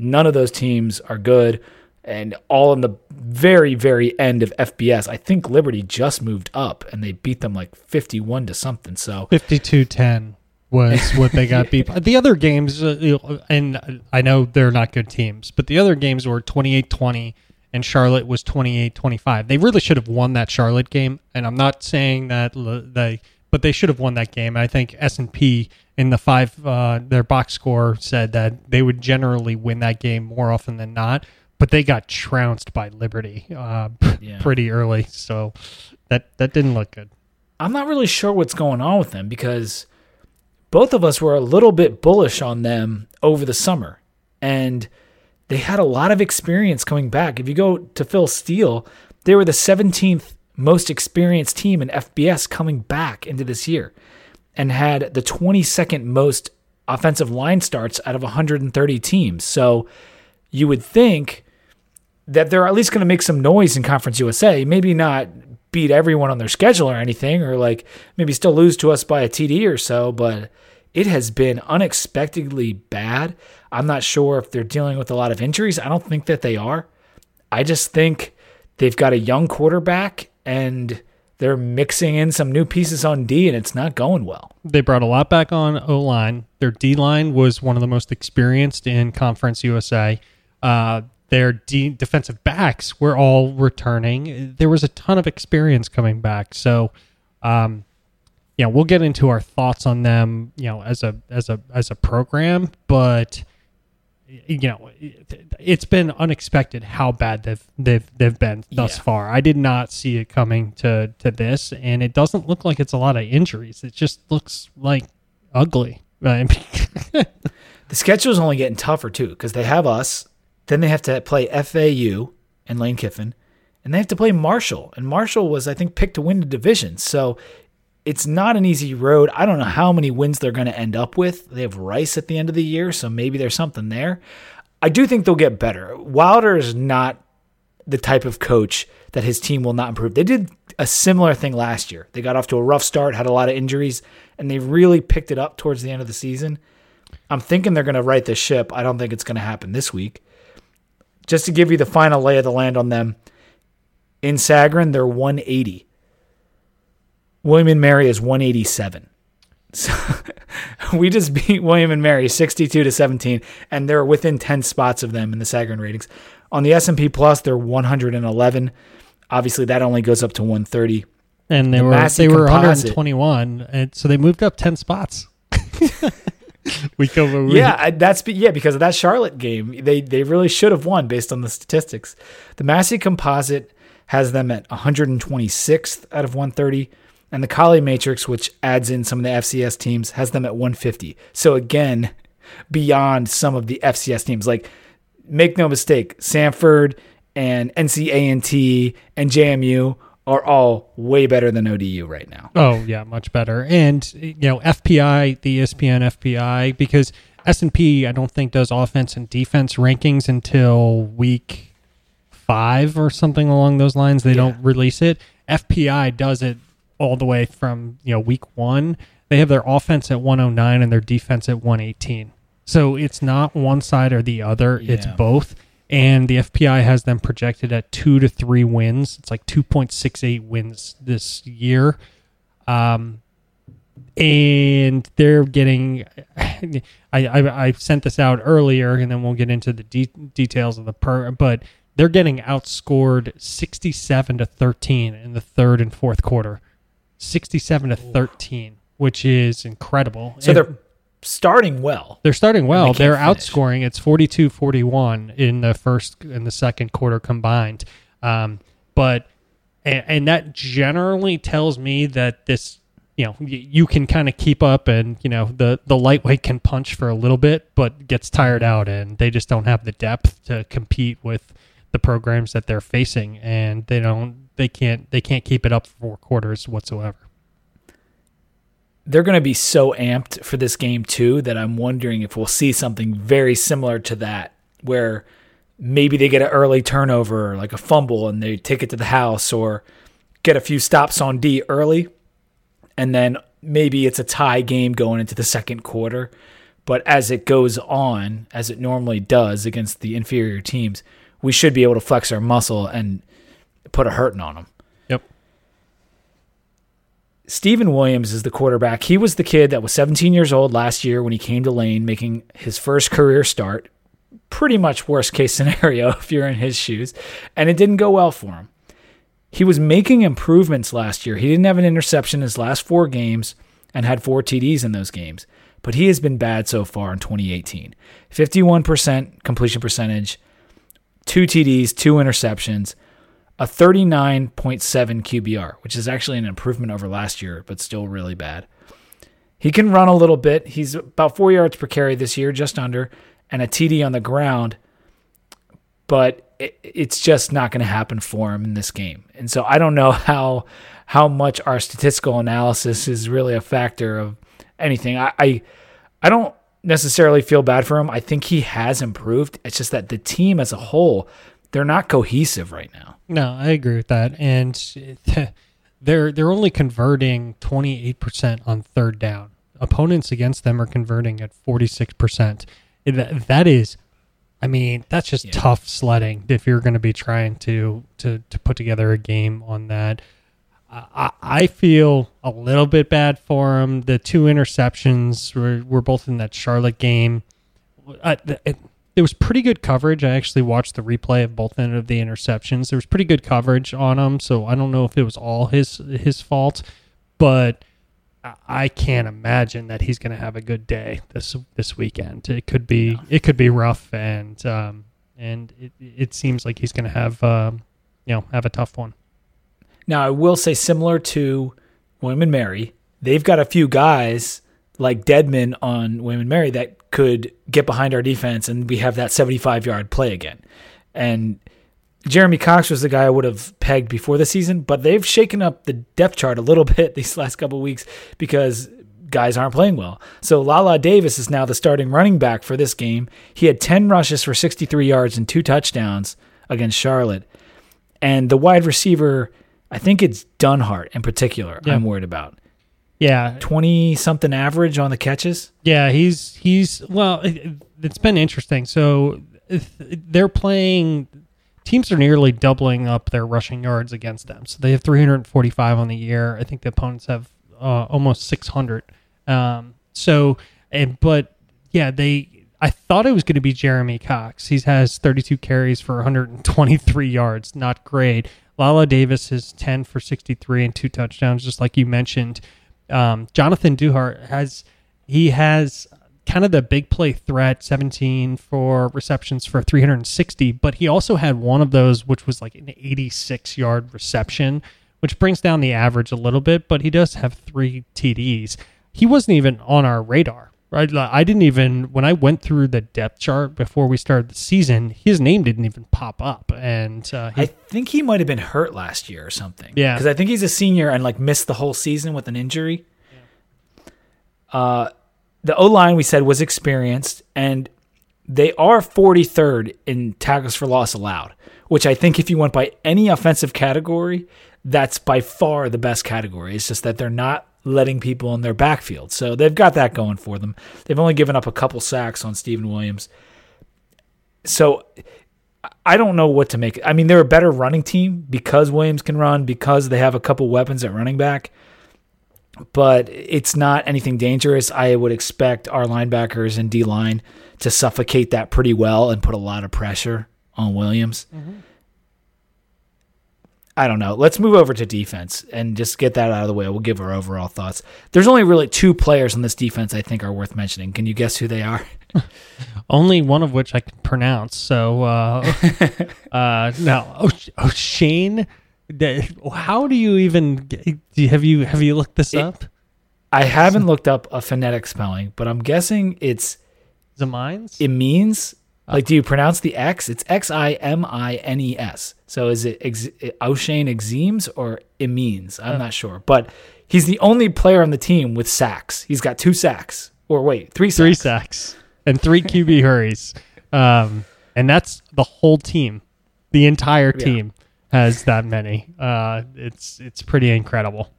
A: None of those teams are good, and all in the very, very end of FBS. I think Liberty just moved up, and they beat them like 51 to something. So
B: 52-10 was *laughs* what they got beat. The other games, uh, you know, and I know they're not good teams, but the other games were 28-20 and Charlotte was 28-25. They really should have won that Charlotte game, and I'm not saying that l- they but they should have won that game. I think S&P in the five uh, their box score said that they would generally win that game more often than not, but they got trounced by Liberty uh, *laughs*
A: Yeah.
B: pretty early, so that that didn't look good.
A: I'm not really sure what's going on with them because both of us were a little bit bullish on them over the summer. And they had a lot of experience coming back. If you go to Phil Steele, they were the 17th most experienced team in FBS coming back into this year and had the 22nd most offensive line starts out of 130 teams. So you would think that they're at least going to make some noise in Conference USA. Maybe not beat everyone on their schedule or anything, or like maybe still lose to us by a TD or so, but it has been unexpectedly bad. I'm not sure if they're dealing with a lot of injuries. I don't think that they are. I just think they've got a young quarterback and they're mixing in some new pieces on D and it's not going well.
B: They brought a lot back on O line. Their D line was one of the most experienced in Conference USA. Uh, their D- defensive backs were all returning. There was a ton of experience coming back. So, um, we'll get into our thoughts on them, you know, as a as a as a program, but you know, it's been unexpected how bad they've they've they've been thus yeah. far. I did not see it coming to to this, and it doesn't look like it's a lot of injuries. It just looks like ugly. *laughs*
A: the schedule is only getting tougher too because they have us, then they have to play FAU and Lane Kiffin, and they have to play Marshall. And Marshall was, I think, picked to win the division. So it's not an easy road. I don't know how many wins they're going to end up with. They have Rice at the end of the year, so maybe there's something there. I do think they'll get better. Wilder is not the type of coach that his team will not improve. They did a similar thing last year. They got off to a rough start, had a lot of injuries, and they really picked it up towards the end of the season. I'm thinking they're going to right the ship. I don't think it's going to happen this week. Just to give you the final lay of the land on them, in Sagarin, they're 180. William and Mary is 187. So *laughs* we just beat William and Mary 62 to 17, and they're within 10 spots of them in the Sagarin ratings. On the S&P Plus, they're 111. Obviously, that only goes up to 130.
B: And they the were Massey they were composite, 121, and so they moved up 10 spots. *laughs*
A: week over week. Yeah, that's yeah because of that Charlotte game. They they really should have won based on the statistics. The Massey Composite has them at 126th out of 130. And the Colley Matrix, which adds in some of the FCS teams, has them at 150. So again, beyond some of the FCS teams. Like, make no mistake, Samford and NC A&T and JMU are all way better than ODU right now.
B: Oh yeah, much better. And you know, FPI, the ESPN FPI, because S and P, I don't think does offense and defense rankings until week five or something along those lines. They yeah. don't release it. FPI does it all the way from you know week one. They have their offense at 109 and their defense at 118. So it's not one side or the other; yeah. it's both. And the FPI has them projected at two to three wins. It's like 2.68 wins this year. Um, and they're getting *sighs* I, I, I sent this out earlier and then we'll get into the de- details of the per but they're getting outscored 67 to 13 in the third and fourth quarter 67 to 13, which is incredible.
A: So they're starting well.
B: They're starting well. They are outscoring. It's 42-41 in the first and the second quarter combined. Um, but and, and, that generally tells me that this you know you can kind of keep up and you know the the lightweight can punch for a little bit but gets tired out and they just don't have the depth to compete with the programs that they're facing and they don't they can't they can't keep it up for four quarters whatsoever.
A: They're going to be so amped for this game too that I'm wondering if we'll see something very similar to that where maybe they get an early turnover like a fumble and they take it to the house or get a few stops on D early and then maybe it's a tie game going into the second quarter but as it goes on as it normally does against the inferior teams we should be able to flex our muscle and put a hurting on them.
B: Yep.
A: Steven Williams is the quarterback. He was the kid that was 17 years old last year when he came to Lane, making his first career start. Pretty much worst case *laughs* scenario if you're in his shoes. And it didn't go well for him. He was making improvements last year. He didn't have an interception in his last four games and had four TDs in those games. But he has been bad so far in 2018. 51% completion percentage, two TDs, two interceptions, a 39.7 QBR, which is actually an improvement over last year, but still really bad. He can run a little bit. He's about four yards per carry this year, just under, and a TD on the ground, but it's just not going to happen for him in this game. And so I don't know *laughs* how how much our statistical analysis is really a factor of anything. I, I, I don't necessarily feel bad for him. I think he has improved. It's just that the team as a whole they're not cohesive right now.
B: No, I agree with that. And *laughs* they're they're only converting 28% on third down. Opponents against them are converting at 46%. That, that is I mean, that's just
A: Yeah.
B: tough sledding if you're going to be trying to to to put together a game on that. I, feel a little bit bad for him. The two interceptions were, were both in that Charlotte game. Uh, it, there was pretty good coverage. I actually watched the replay of both end of the interceptions. There was pretty good coverage on them, so I don't know if it was all his his fault, but I- can't imagine that he's going to have a good day this this weekend. It could be it could be rough, and um, and it it seems like he's going to have um, you know have a tough one.
A: Now, I will say, similar to and Mary, they've got a few guys like Deadman on and Mary that could get behind our defense and we have that 75 yard play again. And Jeremy Cox was the guy I would have pegged before the season, but they've shaken up the depth chart a little *laughs* bit these last couple weeks because guys aren't playing well. So Lala Davis is now the starting running back for this game. He had 10 rushes for 63 yards and two touchdowns against Charlotte. And the wide receiver, I think it's Duhart in particular,
B: Yeah.
A: I'm worried about.
B: Yeah,
A: 20 something average on the catches.
B: Yeah, he's he's well. it- It's been interesting. So they're playing. Teams are nearly doubling up their rushing yards against them. So they have 345 on the year. I think the opponents have uh, almost 600. Um, so, and but yeah, they. I thought it was going to be Jeremy Cox. He has 32 carries for 123 yards. Not great. Lala Davis is 10 for 63 and two touchdowns, just like you mentioned. Um, Jonathan Duhart has he has kind of the big play threat 17 for receptions for 360 but he also had one of those which was like an 86 yard reception which brings down the average a little bit but he does have three td's he wasn't even on our radar right Like, i didn't even when i went through the depth chart before we started the season his name didn't even pop up and uh, he,
A: I think he might have been hurt last year or something.
B: Yeah.
A: Because I think he's a senior and like missed the whole season with an injury. Uh, the O line we said was experienced, and they are 43rd in tackles for loss allowed, which I think if you went by any offensive category, that's by far the best category. It's just that they're not letting people in their backfield. So they've got that going for them. They've only given up a couple sacks on Steven Williams. So I don't know what to make. I mean, they're a better running team because Williams can run, because they have a couple weapons at running back. But it's not anything dangerous. I would expect our linebackers and D line to suffocate that pretty well and put a lot of pressure on Williams. Mm-hmm. I don't know. Let's move over to defense and just get that out of the way. We'll give our overall thoughts. There's only really two players on this defense I think are worth mentioning. Can you guess who they are? *laughs*
B: only one of which i can pronounce so uh *laughs* uh no oh, oh shane how do you even do you- have you have you looked this
A: It-
B: up
A: I haven't looked up a phonetic spelling, but I'm guessing it's
B: the mines
A: it means like do you pronounce the X? It's X I M I N E S. So is it ex- O'Shane Exemes or Imines? I'm not sure, but he's the only player on the team with sacks. He's got two sacks, or wait, three sacks.
B: three sacks and three QB *laughs* hurries. Um, and that's the whole team. The entire
A: Yeah.
B: team has that many. Uh, it's it's pretty incredible.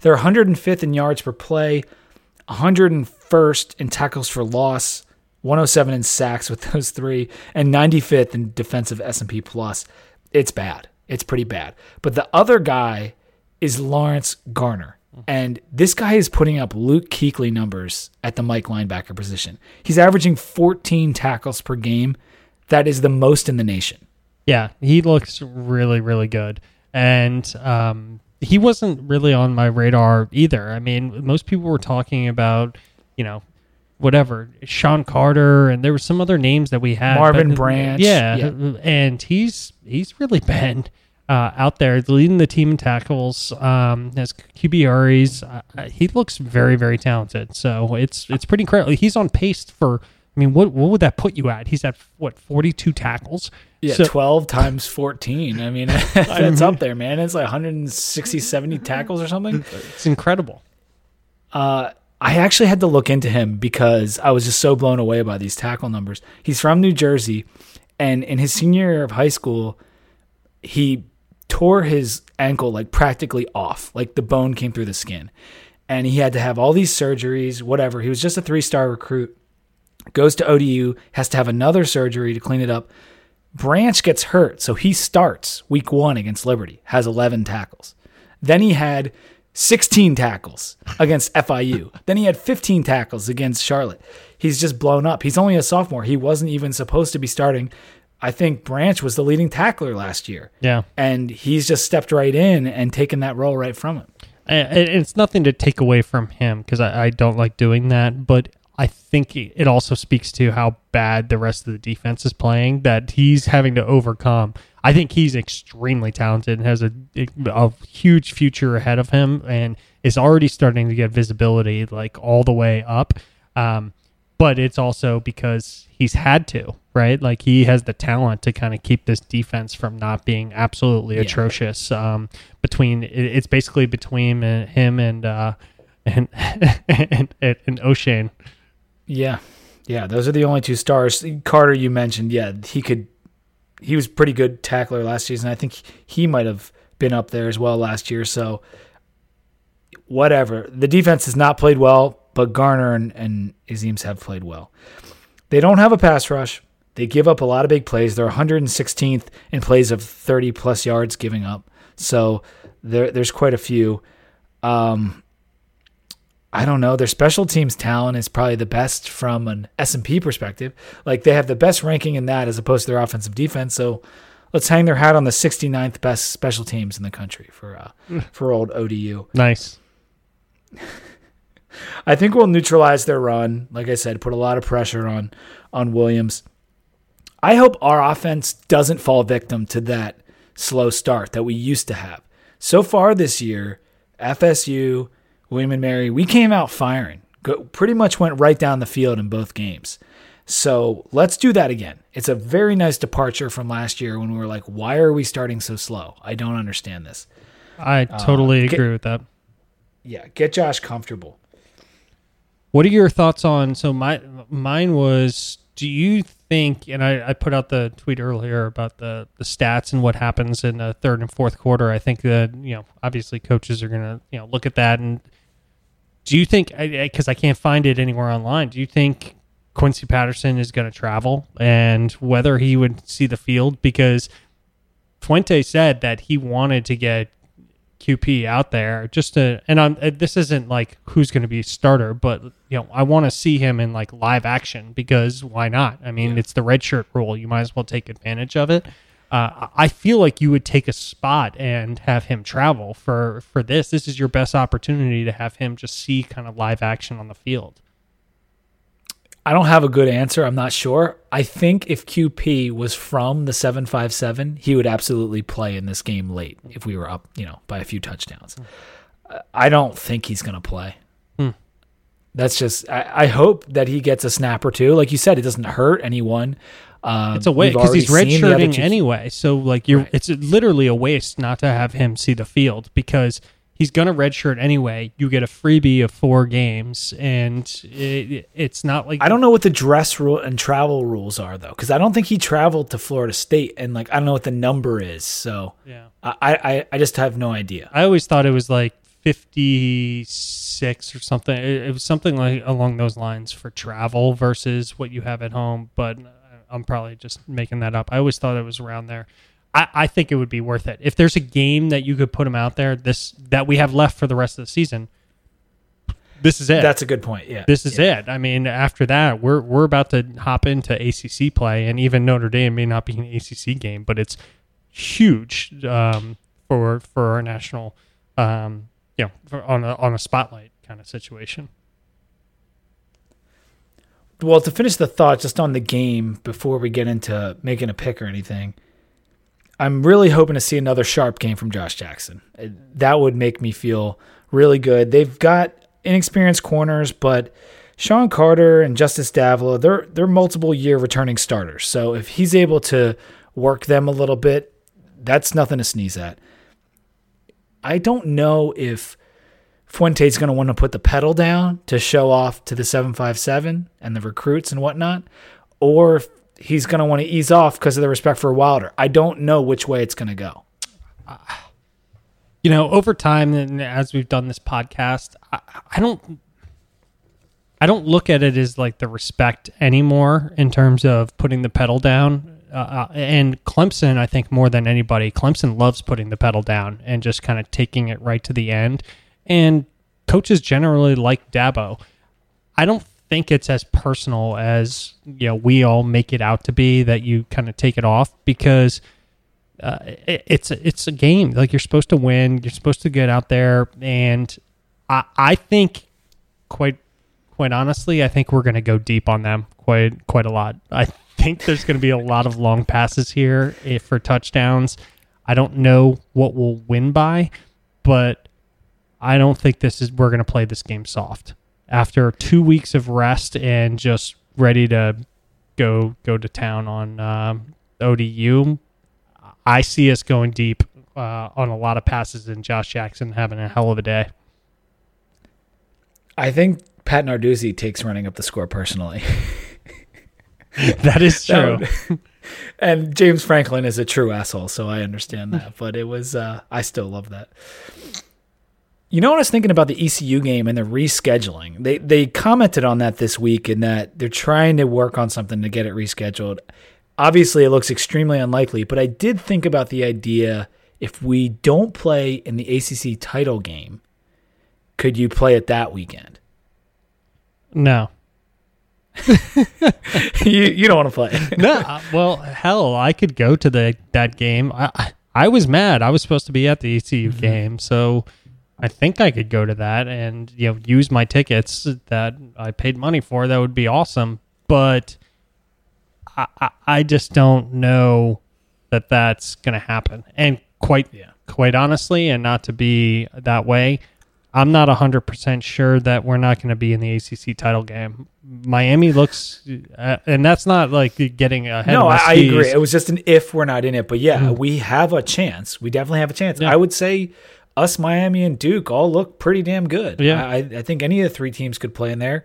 A: They're 105th in yards per play, 101st in tackles for loss, 107 in sacks with those three, and 95th in defensive S&P plus. It's bad. It's pretty bad. But the other guy is Lawrence Garner. And this guy is putting up Luke Kuechly numbers at the Mike linebacker position. He's averaging 14 tackles per game. That is the most in the nation.
B: Yeah, he looks really, really good. And um, he wasn't really on my radar either. I mean, most people were talking about, you know, whatever, Sean Carter, and there were some other names that we had.
A: Marvin
B: but-
A: Branch,
B: Yeah,
A: yeah.
B: and he's he's really *laughs* been uh, out there leading the team in tackles, um, has QBRs. Uh, he looks very, very talented. So it's it's pretty incredible. He's on pace for. I mean, what what would that put you at? He's at what forty two tackles.
A: Yeah,
B: So-
A: 12 times 14. I mean, *laughs* that's up there, man. It's like 160, 70 tackles or something.
B: It's incredible.
A: Uh, I actually had to look into him because I was just so blown away by these tackle numbers. He's from New Jersey, And in his senior year of high school, he tore his ankle like practically off, like the bone came through the skin. And he had to have all these surgeries, whatever. He was just a three star recruit, goes to ODU, has to have another surgery to clean it up. Branch gets hurt, so he starts week one against Liberty, has 11 tackles. Then he had 16 tackles against FIU. then he had 15 tackles against Charlotte. He's just blown up. He's only a sophomore. He wasn't even supposed to be starting. I think Branch was the leading tackler last year.
B: Yeah.
A: And he's just stepped right in and taken that role right from him.
B: And it's nothing to take away from him because I, I don't like doing that, but I think it also speaks to how bad the rest of the defense is playing that he's having to overcome. I think he's extremely talented and has a, a huge future ahead of him and is already starting to get visibility like all the way up. Um, but it's also because he's had to, right? Like he has the talent to kind of keep this defense from not being absolutely yeah. atrocious. Um, between it's basically between him and uh, and *laughs* and, and, and Oshane.
A: Yeah. Yeah, those are the only two stars. Carter, you mentioned, yeah, he could. He was pretty good tackler last season. I think he might have been up there as well last year. So, whatever. The defense has not played well, but Garner and, and Azeem's have played well. They don't have a pass rush. They give up a lot of big plays. They're 116th in plays of 30 plus yards giving up. So there, there's quite a few. Um, I don't know. Their special teams talent is probably the best from an S&P perspective. Like they have the best ranking in that as opposed to their offensive defense. So let's hang their hat on the 69th best special teams in the country for uh, for old ODU.
B: Nice. *laughs*
A: I think we'll neutralize their run. Like I said, put a lot of pressure on on Williams. I hope our offense doesn't fall victim to that slow start that we used to have. So far this year, FSU William and Mary, we came out firing. Go, pretty much went right down the field in both games. So let's do that again. It's a very nice departure from last year when we were like, why are we starting so slow? I don't understand this.
B: I totally uh, get, agree with that.
A: Yeah, get Josh comfortable.
B: What are your thoughts on? So my mine was. Do you think? And I, I put out the tweet earlier about the the stats and what happens in the third and fourth quarter. I think that you know obviously coaches are gonna you know look at that and do you think, because I can't find it anywhere online, do you think Quincy Patterson is going to travel and whether he would see the field? Because Fuente said that he wanted to get QP out there just to, and I'm, uh, this isn't like who's going to be a starter, but you know, I want to see him in like live action because why not? I mean, yeah. it's the red shirt rule. You might as well take advantage of it uh, I feel like you would take a spot and have him travel for for this. This is your best opportunity to have him just see kind of live action on the field.
A: I don't have a good answer. I'm not sure. I think if QP was from the 757, he would absolutely play in this game late if we were up, you know, by a few touchdowns. I don't think he's going to play. Hmm. That's just, I, I, hope that he gets a snap or two. Like you said, it doesn't hurt anyone.
B: Um, it's a waste because he's redshirting anyway. So like you're, right. it's literally a waste not to have him see the field because he's going to redshirt anyway. You get a freebie of four games, and it, it's not like
A: I don't know what the dress rule and travel rules are though, because I don't think he traveled to Florida State, and like I don't know what the number is. So
B: yeah,
A: I I, I just have no idea.
B: I always thought it was like fifty six or something. It, it was something like along those lines for travel versus what you have at home, but I'm probably just making that up. I always thought it was around there. I, I think it would be worth it if there's a game that you could put him out there. This that we have left for the rest of the season. This is it.
A: That's a good point. Yeah.
B: This is
A: yeah.
B: it. I mean, after that, we're we're about to hop into ACC play, and even Notre Dame may not be an ACC game, but it's huge um, for for our national, um, you know, for, on a on a spotlight kind of situation
A: well, to finish the thought just on the game before we get into making a pick or anything, I'm really hoping to see another sharp game from Josh Jackson. Uh, that would make me feel really good. They've got inexperienced corners, but Sean Carter and Justice Davila, they're they're multiple year returning starters. So if he's able to work them a little bit, that's nothing to sneeze at. I don't know if Fuente's going to want to put the pedal down to show off to the 757 and the recruits and whatnot, or he's going to want to ease off because of the respect for Wilder. I don't know which way it's going to go.
B: You know, over time, and as we've done this podcast, I, I don't, I don't look at it as like the respect anymore in terms of putting the pedal down. Uh, uh, and Clemson, I think more than anybody, Clemson loves putting the pedal down and just kind of taking it right to the end. And coaches generally like Dabo. I don't think it's as personal as you know we all make it out to be that you kind of take it off because uh, it, it's it's a game. Like you're supposed to win you're supposed to get out there and I I think quite quite honestly I think we're going to go deep on them quite quite a lot. I think there's going to be a lot of long passes here if, for touchdowns. I don't know what we'll win by but I don't think this is we're going to play this game soft after two weeks of rest and just ready to go go to town on um, ODU. I see us going deep uh, on a lot of passes and Josh Jackson having a hell of a day.
A: I think Pat Narduzzi takes running up the score personally. *laughs*
B: that is *laughs* true. *laughs*
A: and James Franklin is a true asshole, so I understand that. But it was, uh, I still love that. You know what I was thinking about the ECU game and the rescheduling? They they commented on that this week in that they're trying to work on something to get it rescheduled. Obviously, it looks extremely unlikely, but I did think about the idea if we don't play in the ACC title game, could you play it that weekend?
B: No. *laughs*
A: you you don't want to play. *laughs*
B: no, uh, well, hell, I could go to the that game. I I was mad. I was supposed to be at the ECU mm-hmm. game, so I think I could go to that and you know use my tickets that I paid money for. That would be awesome, but I, I, I just don't know that that's going to happen. And quite yeah. quite honestly, and not to be that way, I'm not 100% sure that we're not going to be in the ACC title game. Miami looks, uh, and that's not like getting ahead. Of myself. No, I,
A: agree. It was just an if we're not in it, but yeah, mm-hmm. we have a chance. We definitely have a chance. Yeah. I would say us, Miami, and Duke all look pretty damn good. Yeah, I, I think any of the three teams could play in there.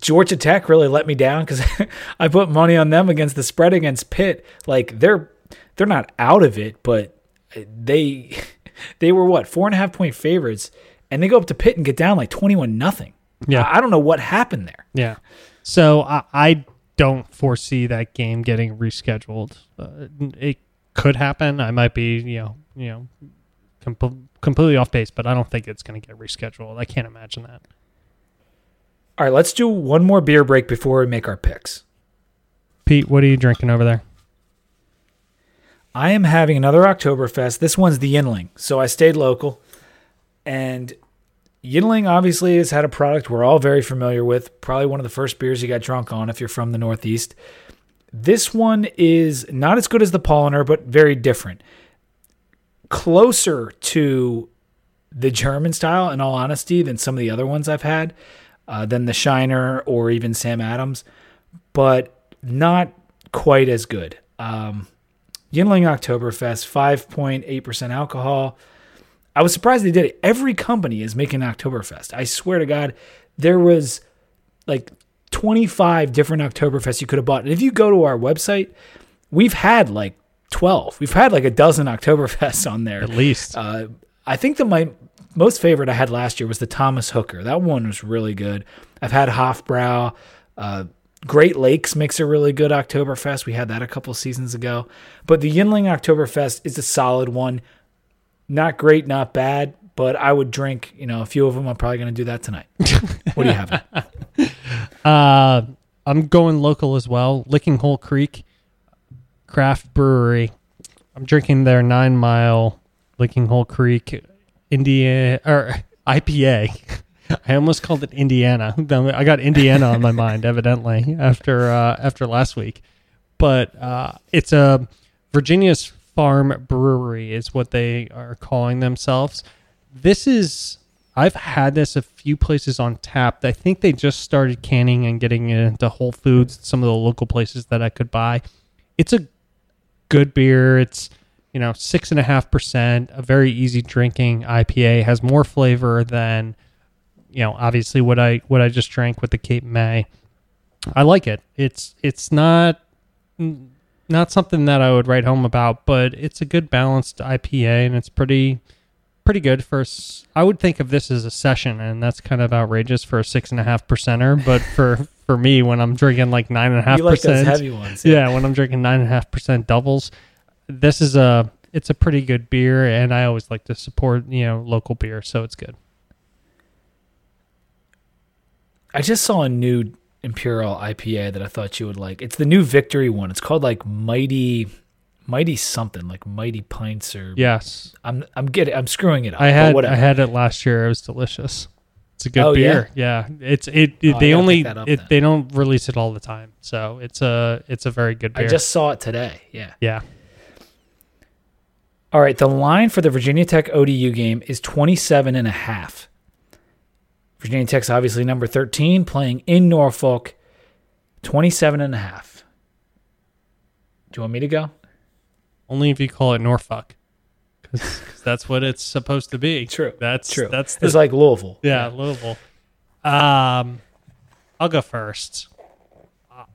A: Georgia Tech really let me down because *laughs* I put money on them against the spread against Pitt. Like they're they're not out of it, but they *laughs* they were what four and a half point favorites, and they go up to Pitt and get down like twenty one nothing. Yeah, I, I, don't know what happened there.
B: Yeah, so I, I don't foresee that game getting rescheduled. Uh, it could happen. I might be you know you know com- completely off base, but I don't think it's going to get rescheduled. I can't imagine that.
A: All right, let's do one more beer break before we make our picks.
B: Pete, what are you drinking over there?
A: I am having another Oktoberfest. This one's the Yuengling, so I stayed local. And Yuengling obviously has had a product we're all very familiar with. Probably one of the first beers you got drunk on if you're from the Northeast. This one is not as good as the Paulaner, but very different closer to the German style, in all honesty, than some of the other ones I've had, uh, than the Shiner or even Sam Adams, but not quite as good. Um, Yuengling Oktoberfest, 5.8% alcohol. I was surprised they did it. Every company is making Oktoberfest. I swear to God, there was like 25 different Oktoberfests you could have bought. And if you go to our website, we've had like 12. We've had like a dozen Oktoberfests on there.
B: At least.
A: Uh, I think that my most favorite I had last year was the Thomas Hooker. That one was really good. I've had Hofbrau. Uh, Great Lakes makes a really good Oktoberfest. We had that a couple seasons ago. But the Yuengling Oktoberfest is a solid one. Not great, not bad, but I would drink, you know, a few of them. I'm probably going to do that tonight. *laughs* what do you have? *laughs*
B: uh, I'm going local as well. Licking Hole Creek craft brewery. I'm drinking their nine mile Licking Hole Creek Indiana or *laughs* IPA. *laughs* I almost called it Indiana. *laughs* I got Indiana on my mind, evidently after uh, after last week. But uh, it's a Virginia's Farm Brewery is what they are calling themselves. This is I've had this a few places on tap. I think they just started canning and getting it into Whole Foods, some of the local places that I could buy. It's a good beer. It's you know six and a half percent, a very easy drinking IPA. Has more flavor than you know obviously what I what I just drank with the Cape May. I like it. It's it's not not something that I would write home about, but it's a good balanced IPA and it's pretty pretty good for. I would think of this as a session, and that's kind of outrageous for a six and a half percenter. But *laughs* for for me, when I'm drinking like nine and a half
A: You like those
B: percent,
A: heavy ones.
B: yeah, when I'm drinking nine and a half percent doubles, this is a it's a pretty good beer, and I always like to support you know local beer, so it's good.
A: I just saw a new Imperial IPA that I thought you would like. It's the new Victory one. It's called like Mighty, Mighty something, like Mighty Pints or.
B: Yes,
A: I'm I'm getting I'm screwing it up.
B: I had. I had it last year. It was delicious. It's a good
A: Oh,
B: beer. Yeah, it's it. it
A: Oh,
B: they only
A: up
B: it, they don't release it all the time, so it's a it's a very good beer.
A: I just saw it today. Yeah.
B: yeah.
A: All right. The line for the Virginia Tech ODU game is 27 and a half. Virginia Tech's obviously number 13, playing in Norfolk. 27 and a half. Do you want me to go?
B: Only if you call it Norfolk, because that's what it's supposed to be. *laughs*
A: True.
B: That's
A: True.
B: That's the
A: It's like Louisville.
B: Yeah, Louisville. Um, I'll go first.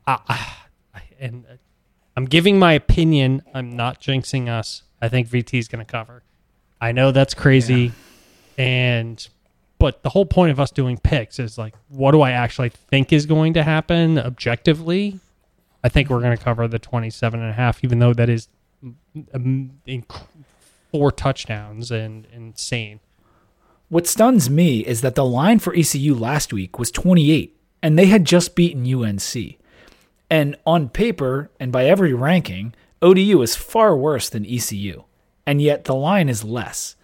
B: Uh, uh, and uh, I'm giving my opinion. I'm not jinxing us. I think VT is going to cover. I know that's crazy, and but the whole point of us doing picks is like, what do I actually think is going to happen objectively? I think we're going to cover the 27 and a half, even though that is um, inc- four touchdowns and insane.
A: What stuns me is that the line for ECU last week was 28, and they had just beaten UNC. And on paper, and by every ranking, ODU is far worse than ECU, and yet the line is less.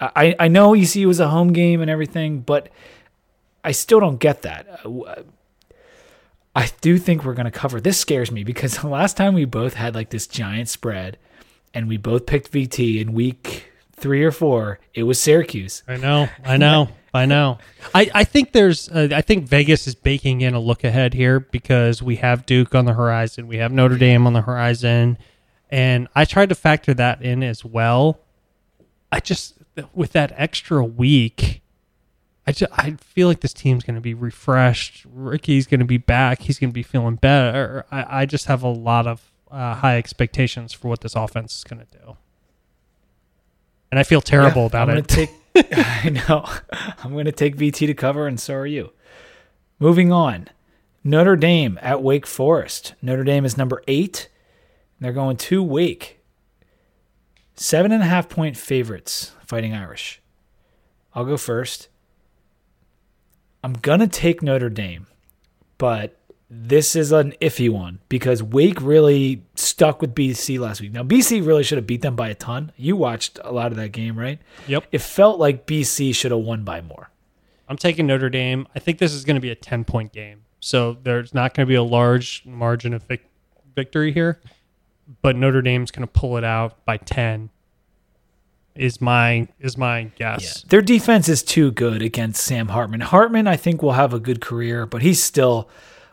A: I, I know ECU is a home game and everything, but I still don't get that. I do think we're going to cover. This scares me because the *laughs* last time we both had like this giant spread, and we both picked VT in week three or four, it was Syracuse.
B: I know, I know, I know. I, I think there's, uh, I think Vegas is baking in a look ahead here because we have Duke on the horizon, we have Notre Dame on the horizon, and I tried to factor that in as well. I just, with that extra week, I just, I feel like this team's going to be refreshed. Ricky's going to be back. He's going to be feeling better. I, I just have a lot of uh, high expectations for what this offense is going to do. And I feel terrible
A: Yeah,
B: about
A: I'm
B: it.
A: Take, *laughs* *laughs* I know. I'm going to take VT to cover, and so are you. Moving on. Notre Dame at Wake Forest. Notre Dame is number eight. They're going to Wake. Seven and a half point favorites, Fighting Irish. I'll go first. I'm going to take Notre Dame, but this is an iffy one because Wake really stuck with BC last week. Now, BC really should have beat them by a ton. You watched a lot of that game, right?
B: Yep.
A: It felt like BC should have won by more.
B: I'm taking Notre Dame. I think this is going to be a 10 point game. So there's not going to be a large margin of victory here, but Notre Dame's going to pull it out by 10 is my is my guess.
A: Their defense is too good against Sam Hartman. Hartman, I think, will have a good career, but he's still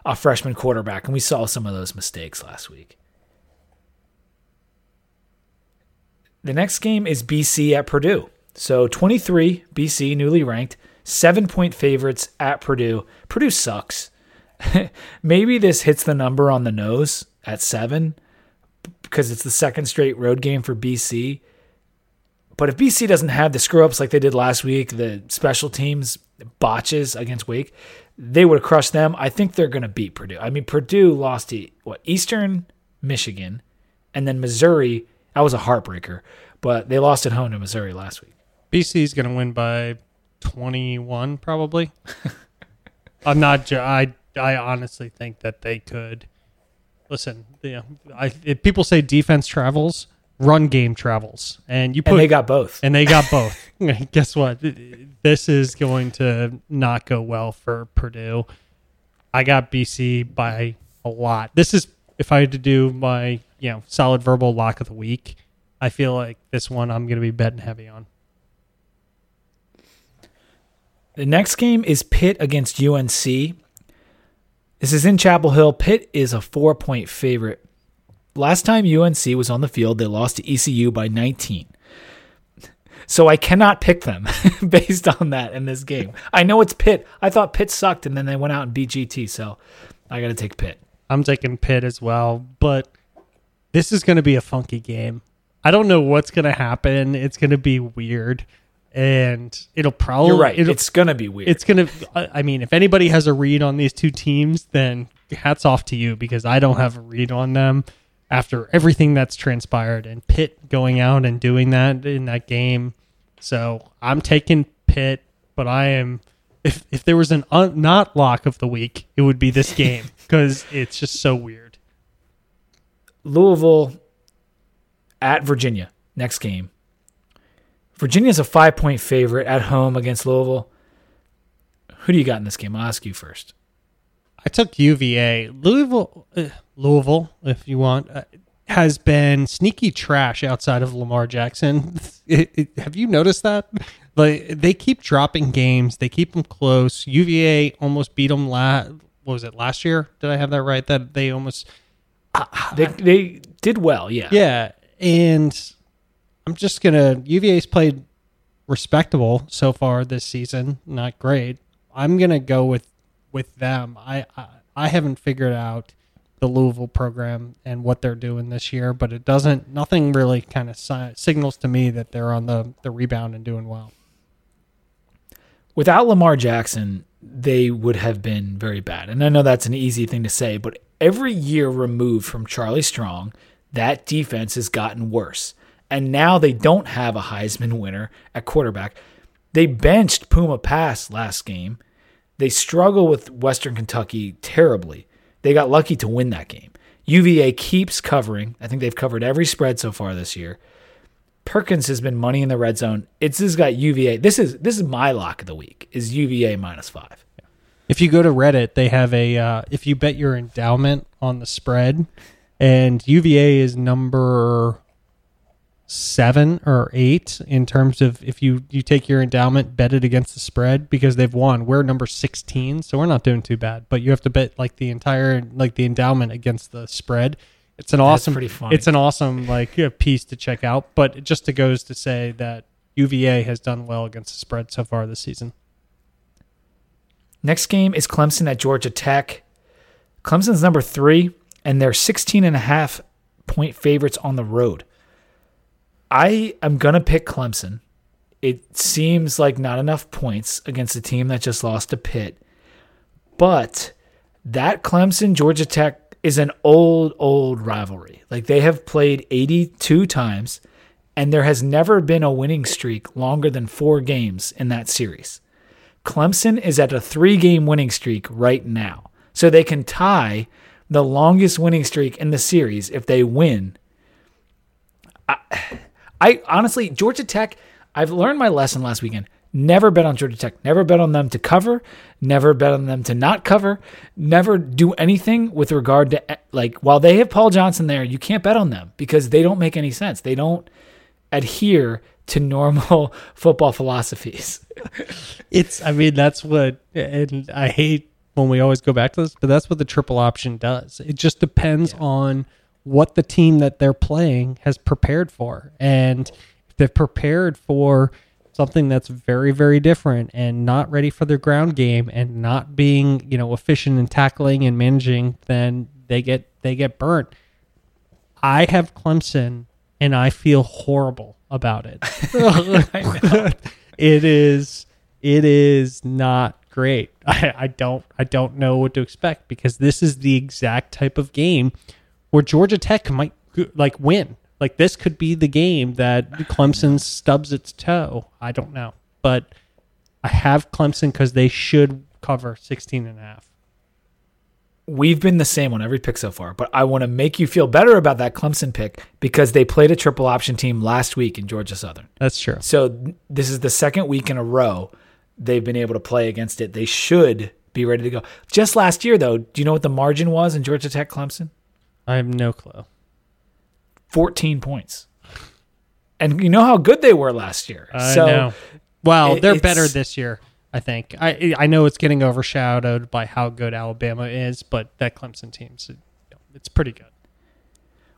A: a freshman quarterback, and we saw some of those mistakes last week. The next game is BC at Purdue. So 23, BC, newly ranked, seven point favorites at Purdue. Purdue sucks. *laughs* Maybe this hits the number on the nose at seven because it's the second straight road game for BC. But if BC doesn't have the screw ups like they did last week, the special teams botches against Wake, they would have crushed them. I think they're going to beat Purdue. I mean, Purdue lost to what Eastern Michigan, and then Missouri. That was a heartbreaker, but they lost at home to Missouri last week.
B: BC is going to win by 21 probably. *laughs* I'm not I I honestly think that they could Listen, know, I people say defense travels, run game travels. And you put
A: And they got both.
B: and they got both. *laughs* *laughs* Guess what? This is going to not go well for Purdue. I got BC by a lot. This is if I had to do my you know solid verbal lock of the week. I feel like this one I'm going to be betting heavy on.
A: The next game is Pitt against UNC. This is in Chapel Hill. Pitt is a four point favorite. Last time UNC was on the field, they lost to ECU by 19. So I cannot pick them *laughs* based on that in this game. I know it's Pitt. I thought Pitt sucked, and then they went out and beat GT, so I got to take Pitt.
B: I'm taking Pitt as well, but this is going to be a funky game. I don't know what's going to happen. It's going to be weird, and it'll probably.
A: You're right. It's gonna be weird.
B: it's going to. I mean, if anybody has a read on these two teams, then hats off to you because I don't have a read on them after everything that's transpired and Pitt going out and doing that in that game. So I'm taking Pitt, but I am. If if there was an un, not lock of the week, it would be this game *laughs* because it's just so weird.
A: Louisville at Virginia next game. Virginia's a five point favorite at home against Louisville. Who do you got in this game? I'll ask you first.
B: I took UVA. Louisville, uh, Louisville, if you want, uh, has been sneaky trash outside of Lamar Jackson. *laughs* It- it- have you noticed that? Like they keep dropping games. They keep them close. UVA almost beat them last. What was it last year? Did I have that right? That they almost
A: They they did well, yeah.
B: yeah. And I'm just gonna UVA's played respectable so far this season. Not great. I'm gonna go with with them. I I, I haven't figured out the Louisville program and what they're doing this year, but it doesn't. Nothing really kind of si- signals to me that they're on the the rebound and doing well.
A: Without Lamar Jackson, they would have been very bad. And I know that's an easy thing to say, but every year removed from Charlie Strong, that defense has gotten worse. And now they don't have a Heisman winner at quarterback. They benched Puma Pass last game. They struggle with Western Kentucky terribly. They got lucky to win that game. UVA keeps covering. I think they've covered every spread so far this year. Perkins has been money in the red zone. It's has got UVA. This is this is my lock of the week. Is UVA minus five.
B: If you go to Reddit, they have a uh, if you bet your endowment on the spread, and UVA is number seven or eight in terms of if you you take your endowment, bet it against the spread because they've won. We're number sixteen, so we're not doing too bad. But you have to bet like the entire like the endowment against the spread. It's an awesome, it's an awesome like piece to check out. But it just goes to say that UVA has done well against the spread so far this season.
A: Next game is Clemson at Georgia Tech. Clemson's number three, and they're 16 and a half point favorites on the road. I am to pick Clemson. It seems like not enough points against a team that just lost to Pitt. But that Clemson Georgia Tech is an old, old rivalry. Like they have played 82 times, and there has never been a winning streak longer than four games in that series. Clemson is at a three game winning streak right now. So they can tie the longest winning streak in the series if they win. I, I honestly, Georgia Tech, I've learned my lesson last weekend. Never bet on Georgia Tech. Never bet on them to cover. Never bet on them to not cover. Never do anything with regard to, like, while they have Paul Johnson there, you can't bet on them because they don't make any sense. They don't adhere to normal *laughs* football philosophies.
B: It's, I mean, that's what, and I hate when we always go back to this, but that's what the triple option does. It just depends on what the team that they're playing has prepared for. And if they've prepared for something that's very, very different and not ready for their ground game and not being, you know, efficient in tackling and managing, then they get, they get burnt. I have Clemson and I feel horrible about it. *laughs* *laughs* it is it is not great. *laughs* I, I don't I don't know what to expect because this is the exact type of game where Georgia Tech might like win. Like this could be the game that Clemson stubs its toe. I don't know. But I have Clemson because they should cover 16 and a half.
A: We've been the same on every pick so far, but I want to make you feel better about that Clemson pick because they played a triple option team last week in Georgia Southern.
B: That's true.
A: So this is the second week in a row they've been able to play against it. They should be ready to go. Just last year, though, do you know what the margin was in Georgia Tech Clemson?
B: I have no clue.
A: 14 points. And you know how good they were last year.
B: I
A: so
B: know. Well,
A: it-
B: they're better this year. I think. I I know it's getting overshadowed by how good Alabama is, but that Clemson team's it's pretty good.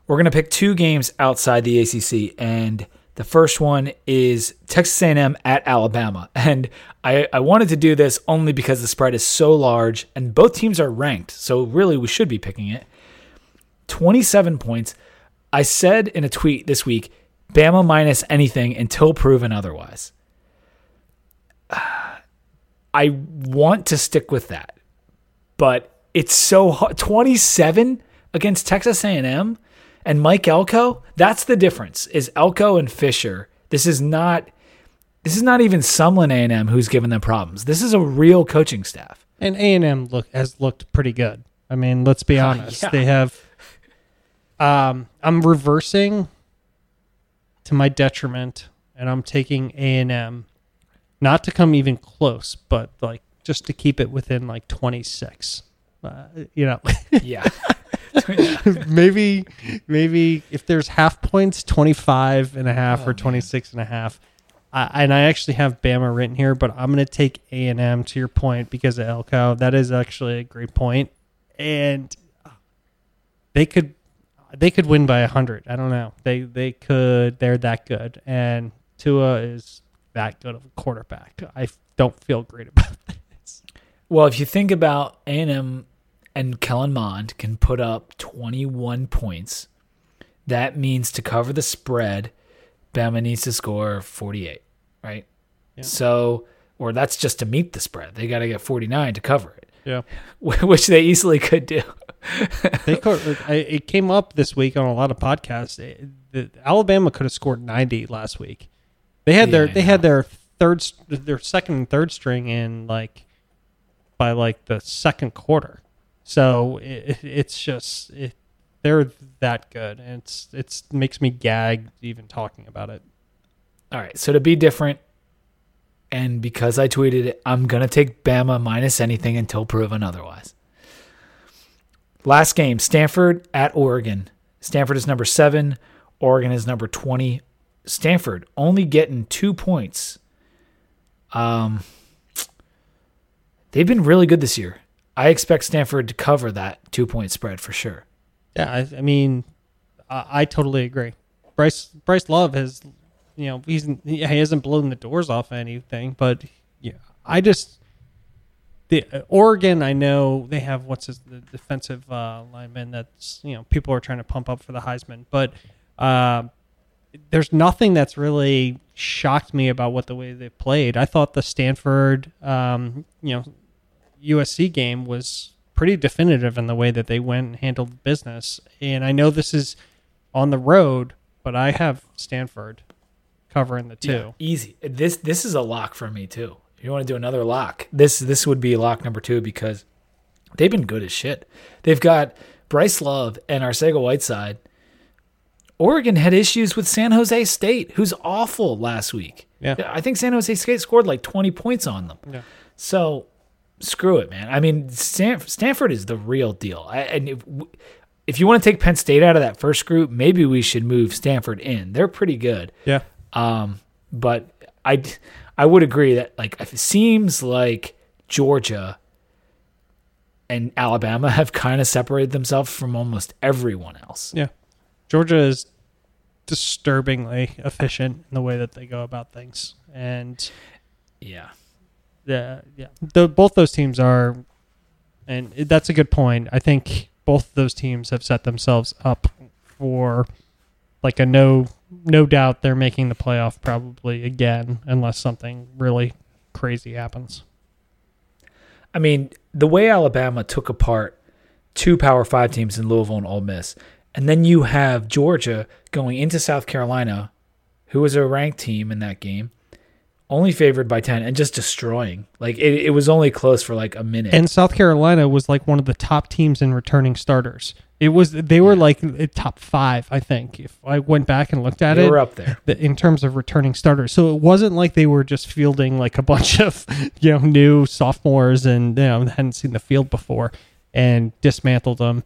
A: we're going to pick two games outside the ACC, and the The first one is Texas A&M at Alabama, *laughs* and I, I wanted to do this only because the spread is so large, and both teams are ranked, so really we should be picking it. 27 points. I said in a tweet this week, Bama minus anything until proven otherwise. *sighs* I want to stick with that, but it's so hard. 27 against Texas A&M and Mike Elko. That's the difference. Is Elko and Fisher. This is not. This is not even Sumlin A&M who's given them problems. This is a real coaching staff.
B: And A&M look has looked pretty good. I mean, let's be *laughs* honest.
A: yeah.
B: They have. Um, I'm reversing to my detriment, and I'm taking A&M, not to come even close, but like just to keep it within like 26. Uh, you know,
A: Yeah. *laughs* *laughs*
B: maybe maybe if there's half points 25 and a half
A: Oh,
B: or 26 and a half I, and I actually have Bama written here, but I'm going to take A and M to your point because of Elko. That is actually a great point, and they could they could win by hundred. I don't know. They they could. They're that good, and Tua is that good of a quarterback. I don't feel great about *laughs* this.
A: Well, if you think about A&M and Kellen Mond can put up 21 points, that means to cover the spread, Bama needs to score 48, right?
B: Yeah.
A: So, or that's just to meet the spread. They got to get 49 to cover it,
B: Yeah, *laughs*
A: which they easily could do. *laughs*
B: they could, it came up this week on a lot of podcasts. It- the, Alabama could have scored 90 last week. They had their
A: Yeah, I
B: they had their third their second and third string in like by like the second quarter. So it, it's just it, they're that good, and it's it's makes me gag even talking about it.
A: All right. So to be different, and because I tweeted it, I'm going to take Bama minus anything until proven otherwise. Last game Stanford at Oregon. Stanford is number seven, Oregon is number 20. Stanford only getting two points. Um, they've been really good this year. I expect Stanford to cover that two point spread for sure.
B: Yeah, I, I mean, I, I totally agree. Bryce Bryce Love has, you know, he's he hasn't blown the doors off anything, but yeah, I just the uh, Oregon. I know they have what's his the defensive uh, lineman that's you know people are trying to pump up for the Heisman, but uh, there's nothing that's really shocked me about what the way they played. I thought the Stanford, um, you know, USC game was pretty definitive in the way that they went and handled business. And I know this is on the road, but I have Stanford covering the two.
A: Yeah, easy. This this is a lock for me too. If you want to do another lock, this this would be lock number two because they've been good as shit. They've got Bryce Love and Arcega Whiteside. Oregon had issues with San Jose State, who's awful last week.
B: Yeah.
A: I think San Jose State scored like 20 points on them.
B: Yeah.
A: So screw it, man. I mean, Stanford is the real deal. And if, if you want to take Penn State out of that first group, maybe we should move Stanford in. They're pretty good.
B: Yeah.
A: Um, but I, I would agree that like it seems like Georgia and Alabama *laughs* have kind of separated themselves from almost everyone else.
B: Yeah. Georgia is disturbingly efficient in the way that they go about things. And
A: Yeah.
B: the yeah, the, both those teams are, and that's a good point. I think both those teams have set themselves up for like a no no doubt they're making the playoff probably again unless something really crazy happens.
A: I mean, the way Alabama took apart two Power Five teams in Louisville and Ole Miss, and then you have Georgia going into South Carolina, who was a ranked team in that game, only favored by ten, and just destroying. Like it, it was only close for like a minute.
B: And South Carolina was like one of the top teams in returning starters. It was they were like uh, top five, I think. If I went back and looked at
A: they
B: it,
A: were up there.
B: in terms of returning starters. So it wasn't like they were just fielding like a *laughs* bunch of you know new sophomores and you know hadn't seen the field before and dismantled them.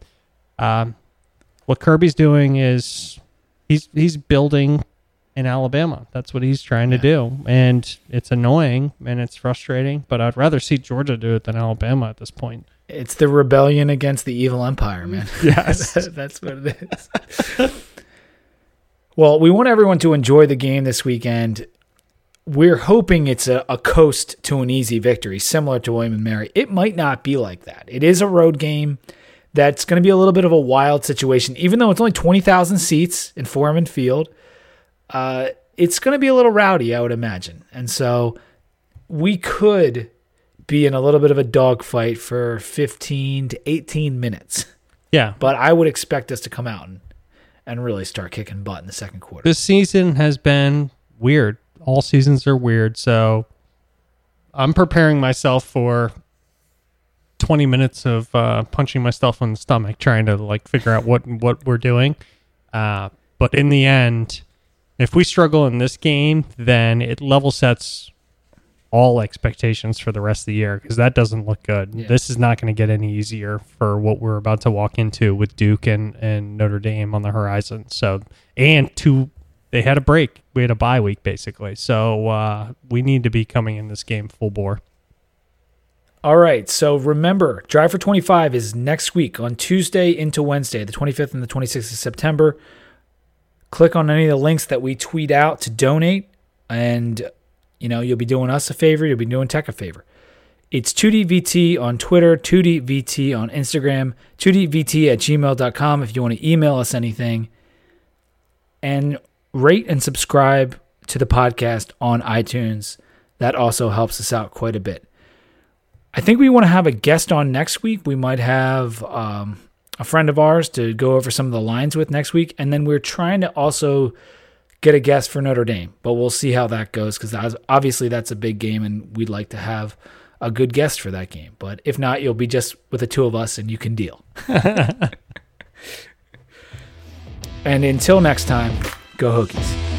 B: Um, what Kirby's doing is he's he's building in Alabama. That's what he's trying to do, and it's annoying and it's frustrating. But I'd rather see Georgia do it than Alabama at this point.
A: It's the rebellion against the evil empire, man. *laughs*
B: Yes. *laughs*
A: That's what it is. Well, we want everyone to enjoy the game this weekend. We're hoping it's a, a coast to an easy victory, similar to William and Mary. It might not be like that. It is a road game that's going to be a little bit of a wild situation, even though it's only 20,000 seats in Foreman Field. Uh, it's going to be a little rowdy, I would imagine. And so we could be in a little bit of a dogfight for 15 to 18 minutes.
B: Yeah.
A: But I would expect us to come out and, and really start kicking butt in the second quarter.
B: This season has been weird. All seasons are weird. So I'm preparing myself for 20 minutes of uh, punching myself in the stomach, trying to like figure out what, what we're doing. Uh, but in the end, if we struggle in this game, then it level sets all expectations for the rest of the year because that doesn't look good.
A: Yeah.
B: This is not going to get any easier for what we're about to walk into with Duke and, and Notre Dame on the horizon. So, and two, they had a break. We had a bye week basically. So uh, we need to be coming in this game full bore.
A: All right. So remember, Drive for 25 is next week on Tuesday into Wednesday, the 25th and the 26th of September. Click on any of the links that we tweet out to donate, and you know you'll be doing us a favor. You'll be doing Tech a favor. It's 2DVT on Twitter, 2DVT on Instagram, 2DVT at gmail.com if you want to email us anything. And rate and subscribe to the podcast on iTunes. That also helps us out quite a bit. I think we want to have a guest on next week. We might have um, a friend of ours to go over some of the lines with next week. And then we're trying to also get a guest for Notre Dame, but we'll see how that goes because obviously that's a big game and we'd like to have a good guest for that game. But if not, you'll be just with the two of us and you can deal. *laughs* and until next time, go Hokies.